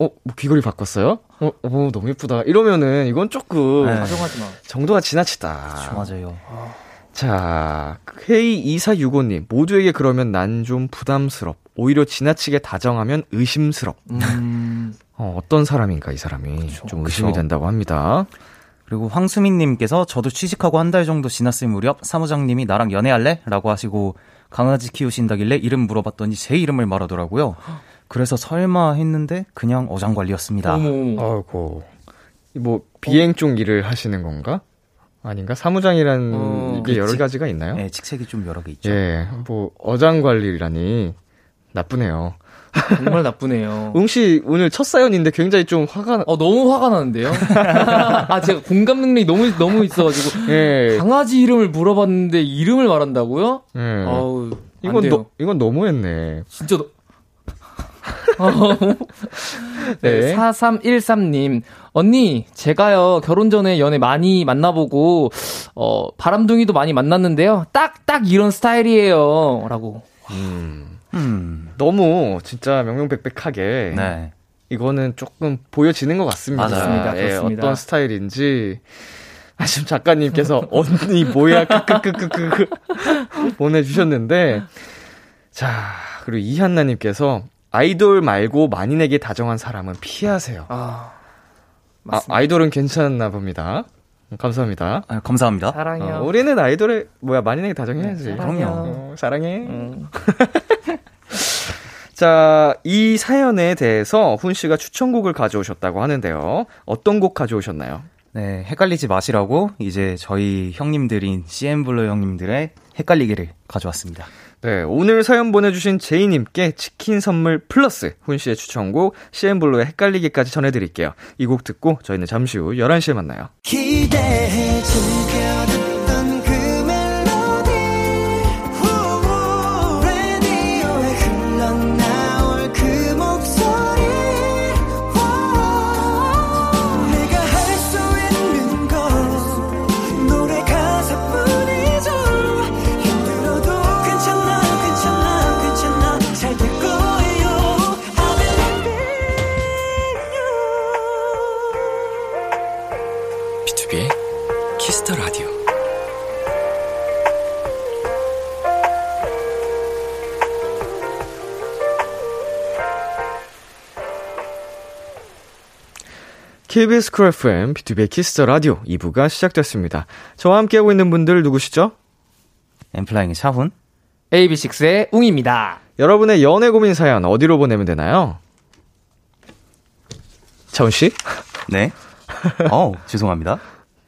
어, 뭐 귀걸이 바꿨어요? 어, 어, 너무 예쁘다. 이러면은 이건 조금 네. 다정하지 마. 정도가 지나치다. 맞아요. 자, K2465님. 모두에게 그러면 난 좀 부담스럽. 오히려 지나치게 다정하면 의심스럽. 음, 어, 어떤 사람인가, 이 사람이. 그쵸, 좀 의심이 그쵸. 된다고 합니다. 그리고 황수민님께서 저도 취직하고 한 달 정도 지났을 무렵 사무장님이 나랑 연애할래? 라고 하시고 강아지 키우신다길래 이름 물어봤더니 제 이름을 말하더라고요. 그래서 설마 했는데 그냥 어장관리였습니다. 어머. 아이고. 뭐, 비행 쪽 일을 하시는 건가? 아닌가? 사무장이라는 어, 게 여러. 가지가 있나요? 네, 직책이 좀 여러 개 있죠. 예, 뭐, 어장 관리라니. 나쁘네요. 정말 나쁘네요. 웅씨, 오늘 첫 사연인데 굉장히 좀 화가, 나- 어, 너무 화가 나는데요? 아, 제가 공감 능력이 너무, 너무 있어가지고. 예, 강아지 이름을 물어봤는데 이름을 말한다고요? 예. 아우, 안 이건. 너, 이건 너무했네. 진짜 너. 어. 네, 네. 4313님. 언니, 제가요, 결혼 전에 연애 많이 만나보고, 어, 바람둥이도 많이 만났는데요. 딱, 딱 이런 스타일이에요. 라고. 음. 음. 너무 진짜 명명백백하게 네. 이거는 조금 보여지는 것 같습니다. 맞습니다. 예, 그렇습니다. 어떤 스타일인지. 아, 지금 작가님께서 언니 뭐야, 크크크크크 보내주셨는데. 자, 그리고 이한나님께서 아이돌 말고 만인에게 다정한 사람은 피하세요. 아, 아, 맞습니다. 아 이돌은 괜찮나 봅니다. 감사합니다. 아, 감사합니다. 사랑해요. 어, 우리는 아이돌에 뭐야 만인에게 다정해야지. 네, 사랑해요. 어, 사랑해. 음. 자, 이 사연에 대해서 훈 씨가 추천곡을 가져오셨다고 하는데요. 어떤 곡 가져오셨나요? 네, 헷갈리지 마시라고 이제 저희 형님들인 CN블루 형님들의 헷갈리기를 가져왔습니다. 네, 오늘 사연 보내주신 제이님께 치킨 선물 플러스 훈 씨의 추천곡 CN블루의 헷갈리기까지 전해드릴게요. 이 곡 듣고 저희는 잠시 후 11시에 만나요. 기대해 즐겨 KBS 쿨 FM, B2B의 키스터 라디오 2부가 시작됐습니다. 저와 함께하고 있는 분들 누구시죠? N.Flying의 차훈. AB6IX의 웅입니다. 여러분의 연애 고민 사연 어디로 보내면 되나요? 차훈 씨? 네. 어 죄송합니다.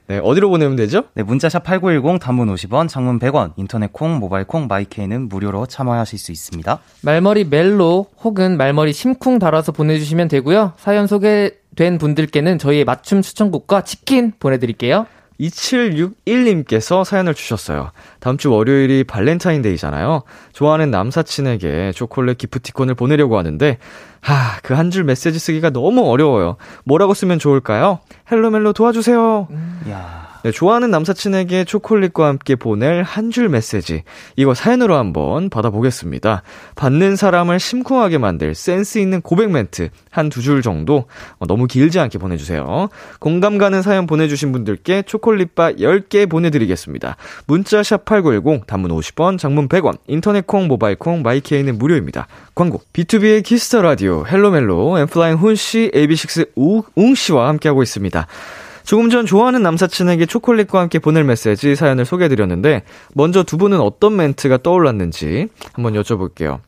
네, 어디로 보내면 되죠? 네, 문자sharp 8910 단문 50원, 장문 100원, 인터넷 콩, 모바일 콩, My K는 무료로 참여하실 수 있습니다. 말머리 멜로 혹은 말머리 심쿵 달아서 보내주시면 되고요. 사연 소개 된 분들께는 저희의 맞춤 추천곡과 치킨 보내드릴게요. 2761님께서 사연을 주셨어요. 다음 주 월요일이 발렌타인데이잖아요. 좋아하는 남사친에게 초콜릿 기프티콘을 보내려고 하는데, 하, 그 한 줄 메시지 쓰기가 너무 어려워요. 뭐라고 쓰면 좋을까요? 헬로멜로 도와주세요. 이야. 네, 좋아하는 남사친에게 초콜릿과 함께 보낼 한 줄 메시지. 이거 사연으로 한번 받아보겠습니다. 받는 사람을 심쿵하게 만들 센스 있는 고백 멘트 한 두 줄 정도 어, 너무 길지 않게 보내주세요. 공감 가는 사연 보내주신 분들께 초콜릿바 10개 보내드리겠습니다. 문자 sharp 8910 단문 50원 장문 100원 인터넷 콩 모바일 콩 My K는 무료입니다. 광고 B2B의 키스터 라디오 헬로멜로 N.Flying 훈씨 AB6 웅씨와 함께하고 있습니다. 조금 전 좋아하는 남사친에게 초콜릿과 함께 보낼 메시지 사연을 소개해드렸는데, 먼저 두 분은 어떤 멘트가 떠올랐는지 한번 여쭤볼게요.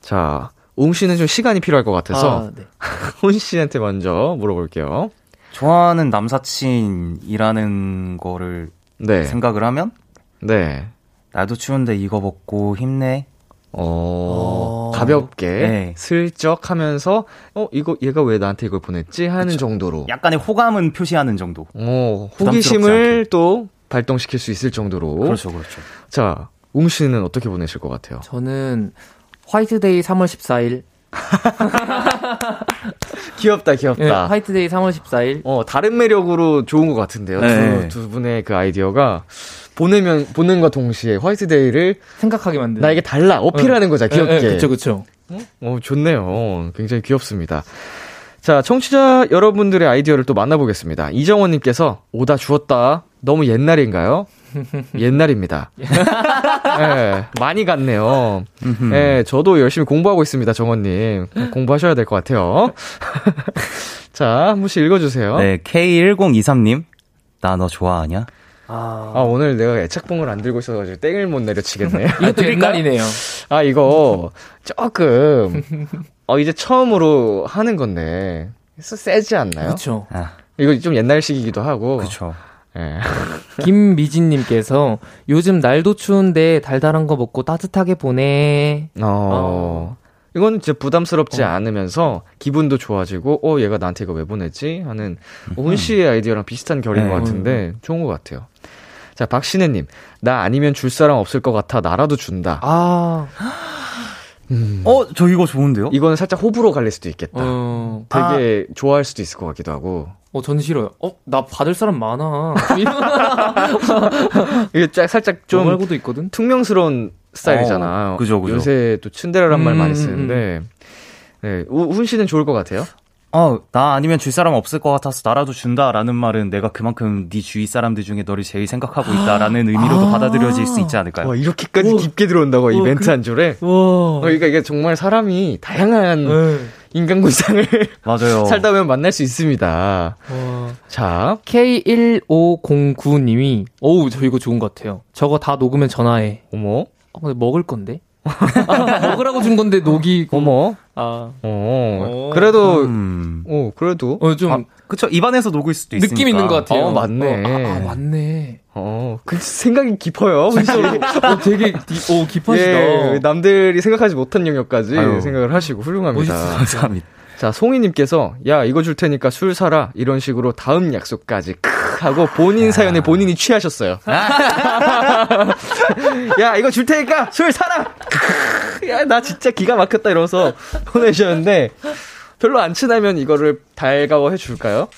자, 웅 씨는 좀 시간이 필요할 것 같아서, 아, 네. 훈 씨한테 먼저 물어볼게요. 좋아하는 남사친이라는 거를 네. 생각을 하면 네. 나도 추운데 이거 먹고 힘내. 어, 어. 가볍게, 네. 슬쩍 하면서, 어, 이거, 얘가 왜 나한테 이걸 보냈지? 하는 정도로. 약간의 호감은 표시하는 정도. 어, 호기심을 않게. 또 발동시킬 수 있을 정도로. 그렇죠, 그렇죠. 자, 웅 씨는 어떻게 보내실 것 같아요? 저는 화이트데이 3월 14일. 귀엽다, 예, 귀엽다. 화이트데이 3월 14일. 어, 다른 매력으로 좋은 것 같은데요. 네. 두, 두 분의 그 아이디어가 보내면, 보낸과 동시에 화이트데이를 생각하게 만드는. 나에게 달라, 어필하는 거죠, 귀엽게. 그쵸, 그쵸. 어, 좋네요. 굉장히 귀엽습니다. 자, 청취자 여러분들의 아이디어를 또 만나보겠습니다. 이정원님께서 오다 주었다. 너무 옛날인가요? 옛날입니다. 예, 많이 갔네요. 예, 저도 열심히 공부하고 있습니다, 정원님. 공부하셔야 될 것 같아요. 자, 한 분씩 읽어주세요. 네, K1023님. 나 너 좋아하냐? 아, 아, 오늘 내가 애착봉을 안 들고 있어가지고 땡을 못 내려치겠네. 이것도 옛날이네요. 아, 이거 조금, 어, 이제 처음으로 하는 건데, 세- 세지 않나요? 그쵸. 아, 이거 좀 옛날식이기도 하고. 그쵸. 예. 김미진님께서 요즘 날도 추운데 달달한 거 먹고 따뜻하게 보내. 어. 이건 진짜 부담스럽지 어. 않으면서 기분도 좋아지고, 어, 얘가 나한테 이거 왜 보냈지? 하는 온 씨의 아이디어랑 비슷한 결인 네. 것 같은데, 좋은 것 같아요. 자, 박신혜님. 나 아니면 줄 사람 없을 것 같아. 나라도 준다. 아, 어, 저 이거 좋은데요? 이거는 살짝 호불호 갈릴 수도 있겠다. 어, 되게 좋아할 수도 있을 것 같기도 하고. 어, 전 싫어요. 어, 나 받을 사람 많아. 이게 짝- 살짝 저좀 말고도 있거든. 퉁명스러운 스타일이잖아. 어, 그죠, 그죠. 요새 또 츤데레란 말 음, 많이 음, 쓰는데, 네, 우, 훈 씨는 좋을 것 같아요. 어, 나 아니면 줄 사람 없을 것 같아서 나라도 준다라는 말은 내가 그만큼 네 주위 사람들 중에 너를 제일 생각하고 있다라는 의미로도 아. 받아들여질 수 있지 않을까요? 와, 이렇게까지 오. 깊게 들어온다고, 이 오, 멘트 그- 한 줄에. 와. 어, 그러니까 이게 정말 사람이 다양한 네. 인간군상을 맞아요. 살다 보면 만날 수 있습니다. 와. 자, K1509님이, 어우, 저 이거 좋은 것 같아요. 저거 다 녹으면 전화해. 어머, 어, 근데 먹을 건데? 아, 먹으라고 준 건데 녹이. 어머, 아, 어, 어. 그래도, 음. 어, 그래도, 어, 좀 아, 그쵸. 입안에서 녹을 수도 있으니까. 느낌 있는 것 같아요. 어, 맞네. 어, 아, 아, 맞네. 어, 그 생각이 깊어요. 어, 되게, 디, 오, 깊어지다. 예, 남들이 생각하지 못한 영역까지 아유. 생각을 하시고 훌륭합니다. 멋있어. 감사합니다. 자, 송이님께서, 야, 이거 줄 테니까 술 사라. 이런 식으로 다음 약속까지, 크 하고 본인 사연에 본인이 취하셨어요. 야, 이거 줄 테니까 술 사라! 크, 야, 나 진짜 기가 막혔다 이러면서 보내주셨는데, 별로 안 친하면 이거를 달가워해 줄까요?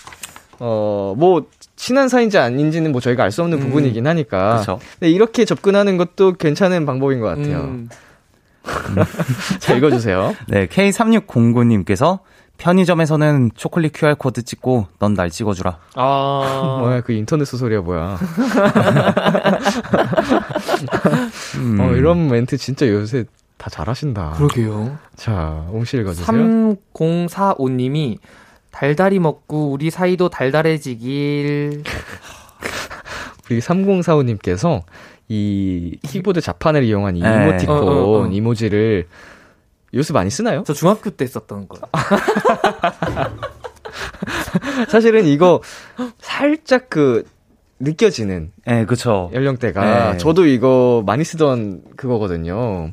어, 뭐, 친한 사이인지 아닌지는 뭐 저희가 알 수 없는 부분이긴 하니까. 그쵸. 근데 이렇게 접근하는 것도 괜찮은 방법인 것 같아요. 음. 자, 읽어주세요. 네, K3609님께서 편의점에서는 초콜릿 QR코드 찍고 넌 날 찍어주라. 아. 뭐야 그 인터넷 소설이야 뭐야 음. 어 이런 멘트 진짜 요새 다 잘하신다 그러게요. 자 옹씨 읽어주세요 3045님이 달달이 먹고 우리 사이도 달달해지길. 우리 3045님께서 이 키보드 자판을 이용한 이 네. 이모티콘 어, 어, 어. 이모지를 요새 많이 쓰나요? 저 중학교 때 썼던 거. 사실은 이거 살짝 그 느껴지는 네, 그쵸. 연령대가 네. 저도 이거 많이 쓰던 그거거든요.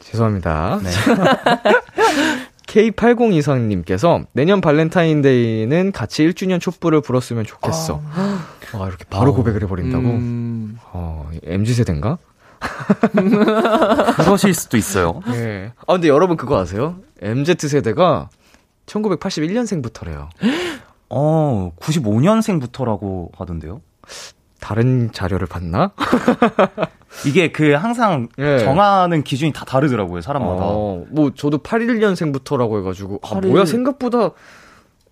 죄송합니다. 네. K8023님께서 내년 발렌타인데이는 같이 1주년 촛불을 불었으면 좋겠어. 와, 이렇게 바로 어. 고백을 해버린다고? 음, 어, MZ세대인가? 그러실 수도 있어요. 예. 아, 근데 여러분 그거 아세요? MZ세대가 1981년생부터래요. 어, 95년생부터라고 하던데요. 다른 자료를 봤나? 이게 그 항상 예. 정하는 기준이 다 다르더라고요, 사람마다. 어, 뭐 저도 81년생부터라고 해가지고 아81 뭐야 생각보다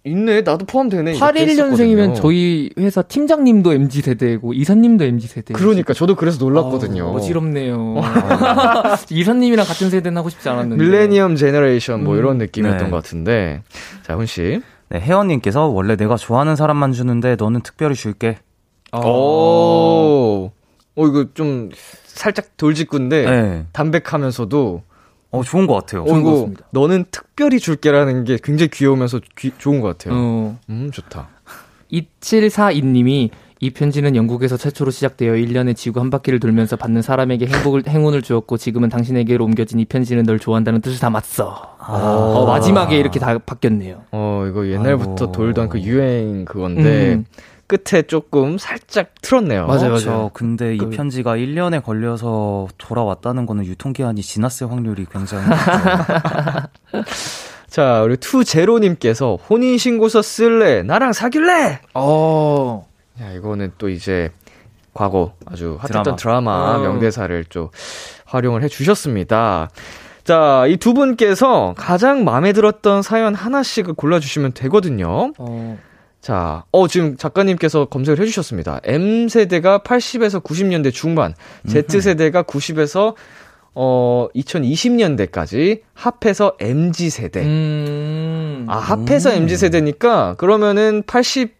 있네 나도 포함되네 이렇게 81년생이면 했었거든요. 저희 회사 팀장님도 MZ 세대고 이사님도 MZ 세대. 그러니까 저도 그래서 놀랐거든요. 아우, 어지럽네요. 이사님이랑 같은 세대는 하고 싶지 않았는데. millennium generation 뭐 음. 이런 느낌이었던 네. 것 같은데 자 훈 씨 네, 혜원님께서 원래 내가 좋아하는 사람만 주는데 너는 특별히 줄게. 아. 오, 어 이거 좀 살짝 돌직구인데 네. 담백하면서도 어, 좋은 것 같아요. 어 좋은 것 같습니다. 너는 특별히 줄게라는 게 굉장히 귀여우면서 귀- 좋은 것 같아요. 어. 음 좋다. 2742님이 이 편지는 영국에서 최초로 시작되어 1년에 지구 한 바퀴를 돌면서 받는 사람에게 행복을, 행운을 주었고 지금은 당신에게로 옮겨진 이 편지는 널 좋아한다는 뜻을 담았어. 어, 마지막에 이렇게 다 바뀌었네요. 어 이거 옛날부터 아이고. 돌던 그 유행 그건데 음. 끝에 조금 살짝 틀었네요. 맞아요, 그렇죠. 맞아요. 근데 이 그- 편지가 1년에 걸려서 돌아왔다는 거는 유통기한이 지났을 확률이 굉장히. 자, 우리 투제로님께서 혼인신고서 쓸래? 나랑 사귈래? 어. 야, 이거는 또 이제 과거 아주 핫했던 드라마. 드라마, 어. 명대사를 좀 활용을 해 주셨습니다. 자, 이 두 분께서 가장 마음에 들었던 사연 하나씩을 골라주시면 되거든요. 어. 자, 어, 지금 작가님께서 검색을 해주셨습니다. M세대가 80에서 90년대 중반, Z세대가 90에서 어, 2020년대까지 합해서 MG세대. 음. 아, 합해서 MZ세대니까, 그러면은 80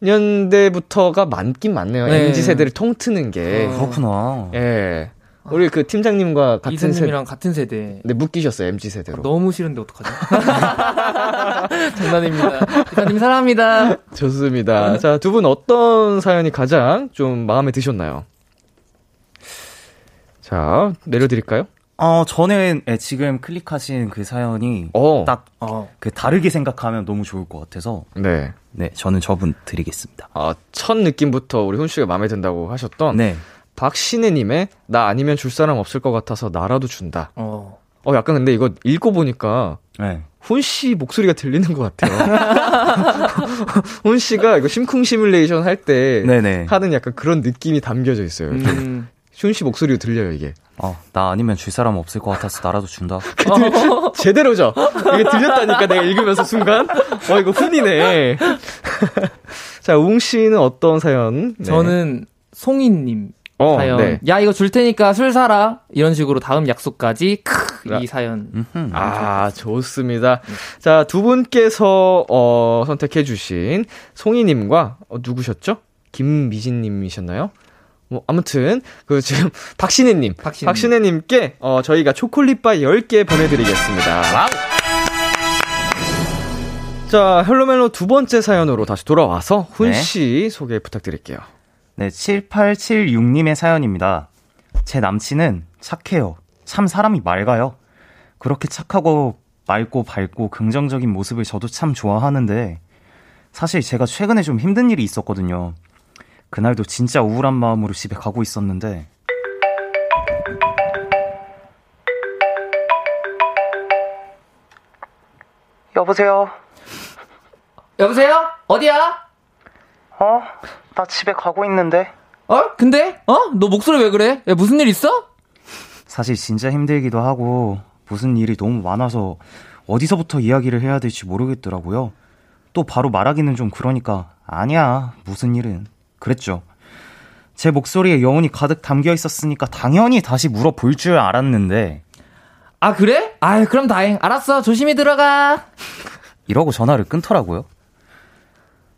년대부터가 많긴 많네요. 네. MZ세대를 통트는 게. 어. 그렇구나. 예. 우리 그 팀장님과 같은 세대. 이사님이랑 같은 세대. 네, 묶이셨어요, MZ세대로. 너무 싫은데 어떡하죠? 장난입니다. 이사님 사랑합니다. 좋습니다. 자, 두 분 어떤 사연이 가장 좀 마음에 드셨나요? 자, 내려드릴까요? 어, 저는 예, 지금 클릭하신 그 사연이 어. 딱그 어. 다르게 생각하면 너무 좋을 것 같아서 네. 네, 저는 저분 드리겠습니다. 아, 첫 느낌부터 우리 훈 씨가 마음에 든다고 하셨던 네. 박신혜님의 나 아니면 줄 사람 없을 것 같아서 나라도 준다. 어. 어, 약간 근데 이거 읽고 보니까 네. 훈씨 목소리가 들리는 것 같아요. 훈 씨가 이거 심쿵 시뮬레이션 할때 네네. 하는 약간 그런 느낌이 담겨져 있어요. 좀 음. 슌씨 목소리로 들려요, 이게. 어, 나 아니면 줄 사람 없을 것 같아서 나라도 준다. 제대로죠? 이게 들렸다니까 내가 읽으면서 순간? 어, 이거 훈이네. 자, 웅 씨는 어떤 사연? 네. 저는 송이님 어, 사연. 네. 야 이거 줄 테니까 술 사라 이런 식으로 다음 약속까지 크, 이 사연. 음흠. 아, 좋습니다. 자, 두 분께서, 어, 선택해주신 송이님과, 어, 누구셨죠? 김미진님이셨나요? 뭐, 아무튼, 그, 지금, 박신혜님. 박신혜. 박신혜님께, 어, 저희가 초콜릿바 10개 보내드리겠습니다. 자, 헬로멜로 두 번째 사연으로 다시 돌아와서, 네. 훈씨 소개 부탁드릴게요. 네, 7876님의 사연입니다. 제 남친은 착해요. 참 사람이 맑아요. 그렇게 착하고 맑고 밝고 긍정적인 모습을 저도 참 좋아하는데 사실 제가 최근에 좀 힘든 일이 있었거든요. 그날도 진짜 우울한 마음으로 집에 가고 있었는데 여보세요? 여보세요? 어디야? 어? 나 집에 가고 있는데 어? 근데? 어? 너 목소리 왜 그래? 야, 무슨 일 있어? 사실 진짜 힘들기도 하고 무슨 일이 너무 많아서 어디서부터 이야기를 해야 될지 모르겠더라고요. 또 바로 말하기는 좀 그러니까 아니야 무슨 일은 그랬죠. 제 목소리에 여운이 가득 담겨 있었으니까 당연히 다시 물어볼 줄 알았는데 아 그래? 아유 그럼 다행. 알았어. 조심히 들어가. 이러고 전화를 끊더라고요.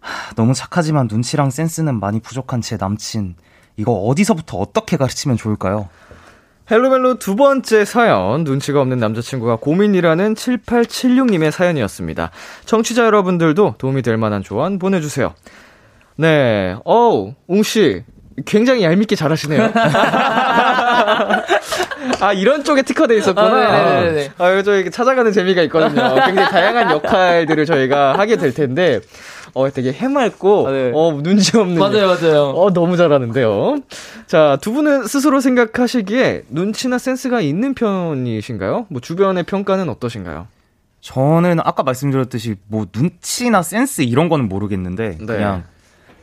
하, 너무 착하지만 눈치랑 센스는 많이 부족한 제 남친 이거 어디서부터 어떻게 가르치면 좋을까요? 헬로멜로 두 번째 사연, 눈치가 없는 남자친구가 고민이라는 7876님의 사연이었습니다. 청취자 여러분들도 도움이 될 만한 조언 보내주세요. 네, 어우, 웅씨, 굉장히 얄밉게 잘하시네요. 아, 이런 쪽에 특화돼 있었구나. 아, 네네네네. 아, 이거 저희 찾아가는 재미가 있거든요. 굉장히 다양한 역할들을 저희가 하게 될 텐데, 어, 되게 해맑고, 아, 네. 어, 눈치 없는. 맞아요, 맞아요. 어, 너무 잘하는데요. 자, 두 분은 스스로 생각하시기에 눈치나 센스가 있는 편이신가요? 뭐, 주변의 평가는 어떠신가요? 저는 아까 말씀드렸듯이 뭐 눈치나 센스 이런 거는 모르겠는데 네. 그냥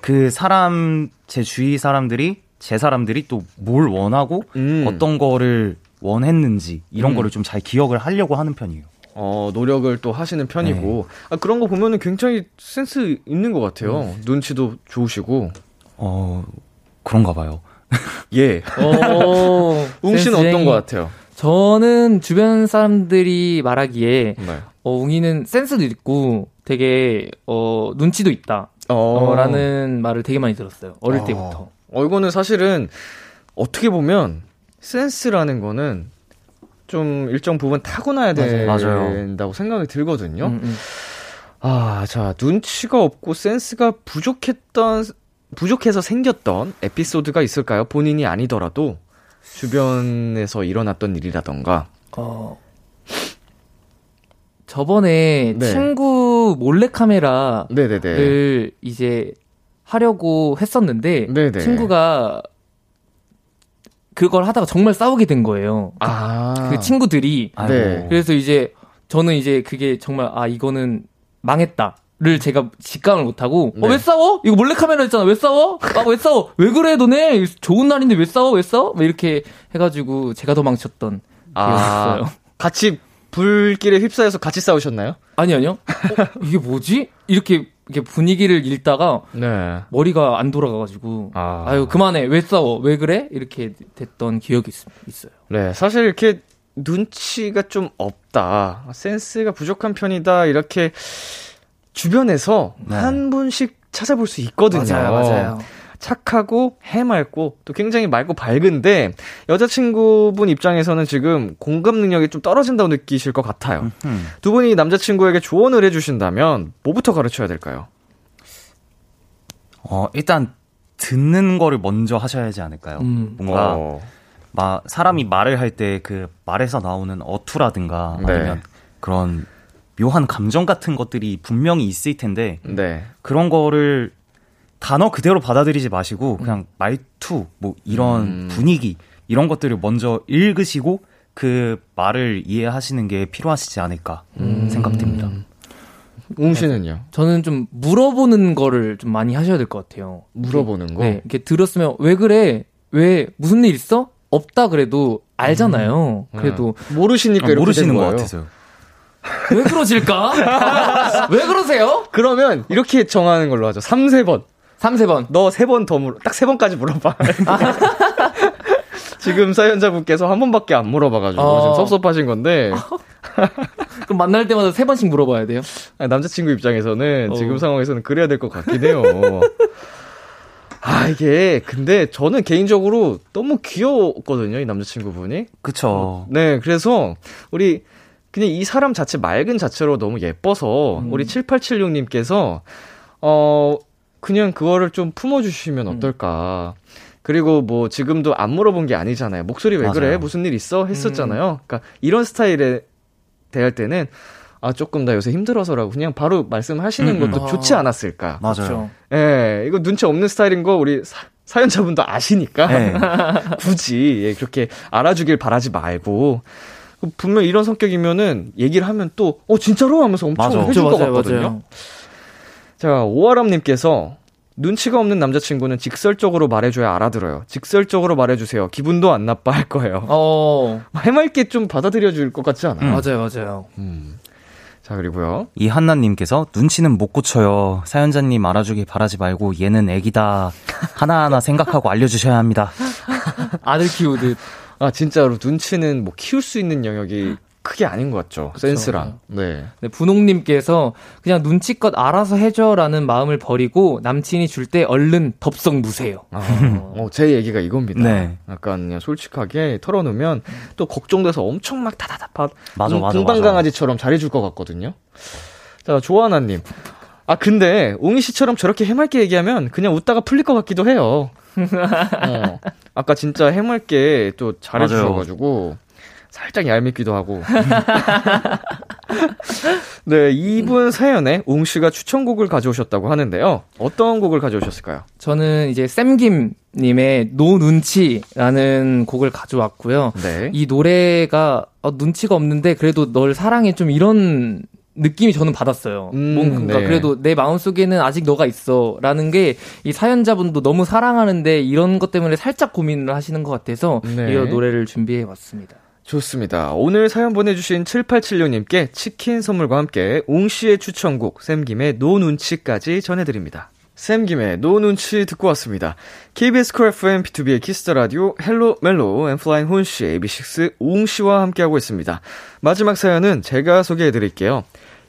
그 사람 제 주위 사람들이 제 사람들이 또 뭘 원하고 음. 어떤 거를 원했는지 이런 음. 거를 좀 잘 기억을 하려고 하는 편이에요. 어, 노력을 또 하시는 편이고, 아, 그런 거 보면은 굉장히 센스 있는 것 같아요. 눈치도 좋으시고. 어 그런가 봐요. 예. 오, 웅 씨는 어떤. 것 같아요? 저는 주변 사람들이 말하기에 네. 어, 웅이는 센스도 있고 되게 어, 눈치도 있다. 어, 라는 말을 되게 많이 들었어요. 어릴 어. 때부터. 어, 이거는 사실은 어떻게 보면 센스라는 거는 좀 일정 부분 타고나야 맞아요. 된다고 생각이 들거든요. 음, 음. 아, 자, 눈치가 없고 센스가 부족했던, 부족해서 생겼던 에피소드가 있을까요? 본인이 아니더라도 주변에서 일어났던 일이라던가. 어, 저번에 네. 친구 몰래카메라를 네네네. 이제 하려고 했었는데 네네. 친구가 그걸 하다가 정말 싸우게 된 거예요. 아. 그 친구들이. 네. 그래서 이제 저는 이제 그게 정말 아 이거는 망했다 를 제가 직감을 못하고 네. 어 왜 싸워? 이거 몰래 카메라 있잖아 왜 싸워? 아왜 싸워? 왜 그래 너네 좋은 날인데 왜 싸워 왜 싸워? 막 이렇게 해가지고 제가 도망쳤던 기억이 아, 있어요. 같이 불길에 휩싸여서 같이 싸우셨나요? 아니 아니요. 어, 이게 뭐지? 이렇게 이렇게 분위기를 읽다가 네. 머리가 안 돌아가가지고 아. 아. 유 그만해 왜 싸워 왜 그래 이렇게 됐던 기억이 있, 있어요. 네, 사실 이렇게 눈치가 좀 없다, 센스가 부족한 편이다, 이렇게 주변에서 네. 한 분씩 찾아볼 수 있거든요. 착하고 해맑고 또 굉장히 맑고 밝은데 여자친구분 입장에서는 지금 공감 능력이 좀 떨어진다고 느끼실 것 같아요. 음. 두 분이 남자친구에게 조언을 해주신다면 뭐부터 가르쳐야 될까요? 어 일단 듣는 거를 먼저 하셔야 하지 않을까요? 음. 뭔가 어, 마, 사람이 말을 할 때 그 말에서 나오는 어투라든가 네. 아니면 그런 묘한 감정 같은 것들이 분명히 있을 텐데 네. 그런 거를 단어 그대로 받아들이지 마시고 그냥 말투 뭐 이런 음. 분위기 이런 것들을 먼저 읽으시고 그 말을 이해하시는 게 필요하시지 않을까 음. 생각됩니다. 웅 씨는요? 저는 좀 물어보는 거를 좀 많이 하셔야 될 것 같아요. 물어보는 거. 네, 이렇게 들었으면 왜 그래? 왜 무슨 일 있어? 없다 그래도 알잖아요. 음. 그래도 모르시니까 아, 이렇게 모르시는 된 것. 같아서요. 왜 그러실까? 왜 그러세요? 그러면 이렇게 정하는 걸로 하죠. 3, 세 번 3, 3번. 너 세 번 더 물어. 딱 세 번까지 물어봐. 지금 사연자분께서 한 번밖에 안 물어봐가지고 어. 지금 섭섭하신 건데 그럼 만날 때마다 세 번씩 물어봐야 돼요? 아니, 남자친구 입장에서는 어. 지금 상황에서는 그래야 될 것 같긴 해요. 아 이게 근데 저는 개인적으로 너무 귀여웠거든요 이 남자친구분이. 그쵸. 네 그래서 우리 그냥 이 사람 자체 맑은 자체로 너무 예뻐서 음. 우리 7876님께서 어 그냥 그거를 좀 품어주시면 음. 어떨까. 그리고 뭐 지금도 안 물어본 게 아니잖아요. 목소리 왜 그래? 맞아요. 무슨 일 있어? 했었잖아요. 그러니까 이런 스타일에 대할 때는 아 조금 나 요새 힘들어서라고 그냥 바로 말씀하시는 음, 음. 것도 아. 좋지 않았을까. 맞아요. 그렇죠. 예, 이거 눈치 없는 스타일인 거 우리 사, 연자분도 아시니까 네. 굳이 예, 그렇게 알아주길 바라지 말고 분명 이런 성격이면은 얘기를 하면 또 어 진짜로 하면서 엄청 맞아. 해줄 것 맞아요, 같거든요. 맞아요. 자 오아람님께서 눈치가 없는 남자친구는 직설적으로 말해줘야 알아들어요. 직설적으로 말해주세요. 기분도 안 나빠할 거예요. 어, 해맑게 좀 받아들여줄 것 같지 않아요? 음. 맞아요, 맞아요. 음. 자 그리고요. 이 한나님께서 눈치는 못 고쳐요. 사연자님 알아주길 바라지 말고 얘는 애기다. 하나하나 생각하고 알려주셔야 합니다. 아들 키우듯. 아 진짜로 눈치는 뭐 키울 수 있는 영역이 크게 아닌 것 같죠. 센스랑. 네. 네, 분홍님께서 그냥 눈치껏 알아서 해줘라는 마음을 버리고 남친이 줄 때 얼른 덥석 무세요. 아, 어, 제 얘기가 이겁니다. 네. 약간 그냥 솔직하게 털어놓으면 또 걱정돼서 엄청 막 다다다 파, 맞아, 공- 맞아, 공방강아지처럼 잘해줄 것 같거든요. 자, 조하나님. 아, 근데, 웅이 씨처럼 저렇게 해맑게 얘기하면 그냥 웃다가 풀릴 것 같기도 해요. 어, 아까 진짜 해맑게 또 잘해주셔가지고, 살짝 얄밉기도 하고. 네, 이분 사연에 웅 씨가 추천곡을 가져오셨다고 하는데요. 어떤 곡을 가져오셨을까요? 저는 이제 쌤김님의 No 눈치라는 곡을 가져왔고요. 네. 이 노래가 어, 눈치가 없는데 그래도 널 사랑해 좀 이런 느낌이 저는 받았어요. 음, 뭔가 네. 그래도 내 마음속에는 아직 너가 있어라는 게 이 사연자분도 너무 사랑하는데 이런 것 때문에 살짝 고민을 하시는 것 같아서 네. 이 노래를 준비해 봤습니다. 좋습니다. 오늘 사연 보내주신 7876님께 치킨 선물과 함께 웅씨의 추천곡 샘김의 No 눈치까지 전해드립니다. 샘김의 No 눈치 듣고 왔습니다. KBS 쿨 FM B2B의 키스터 라디오 헬로 멜로 N.Flying 훈씨 AB6 웅씨와 함께하고 있습니다. 마지막 사연은 제가 소개해드릴게요.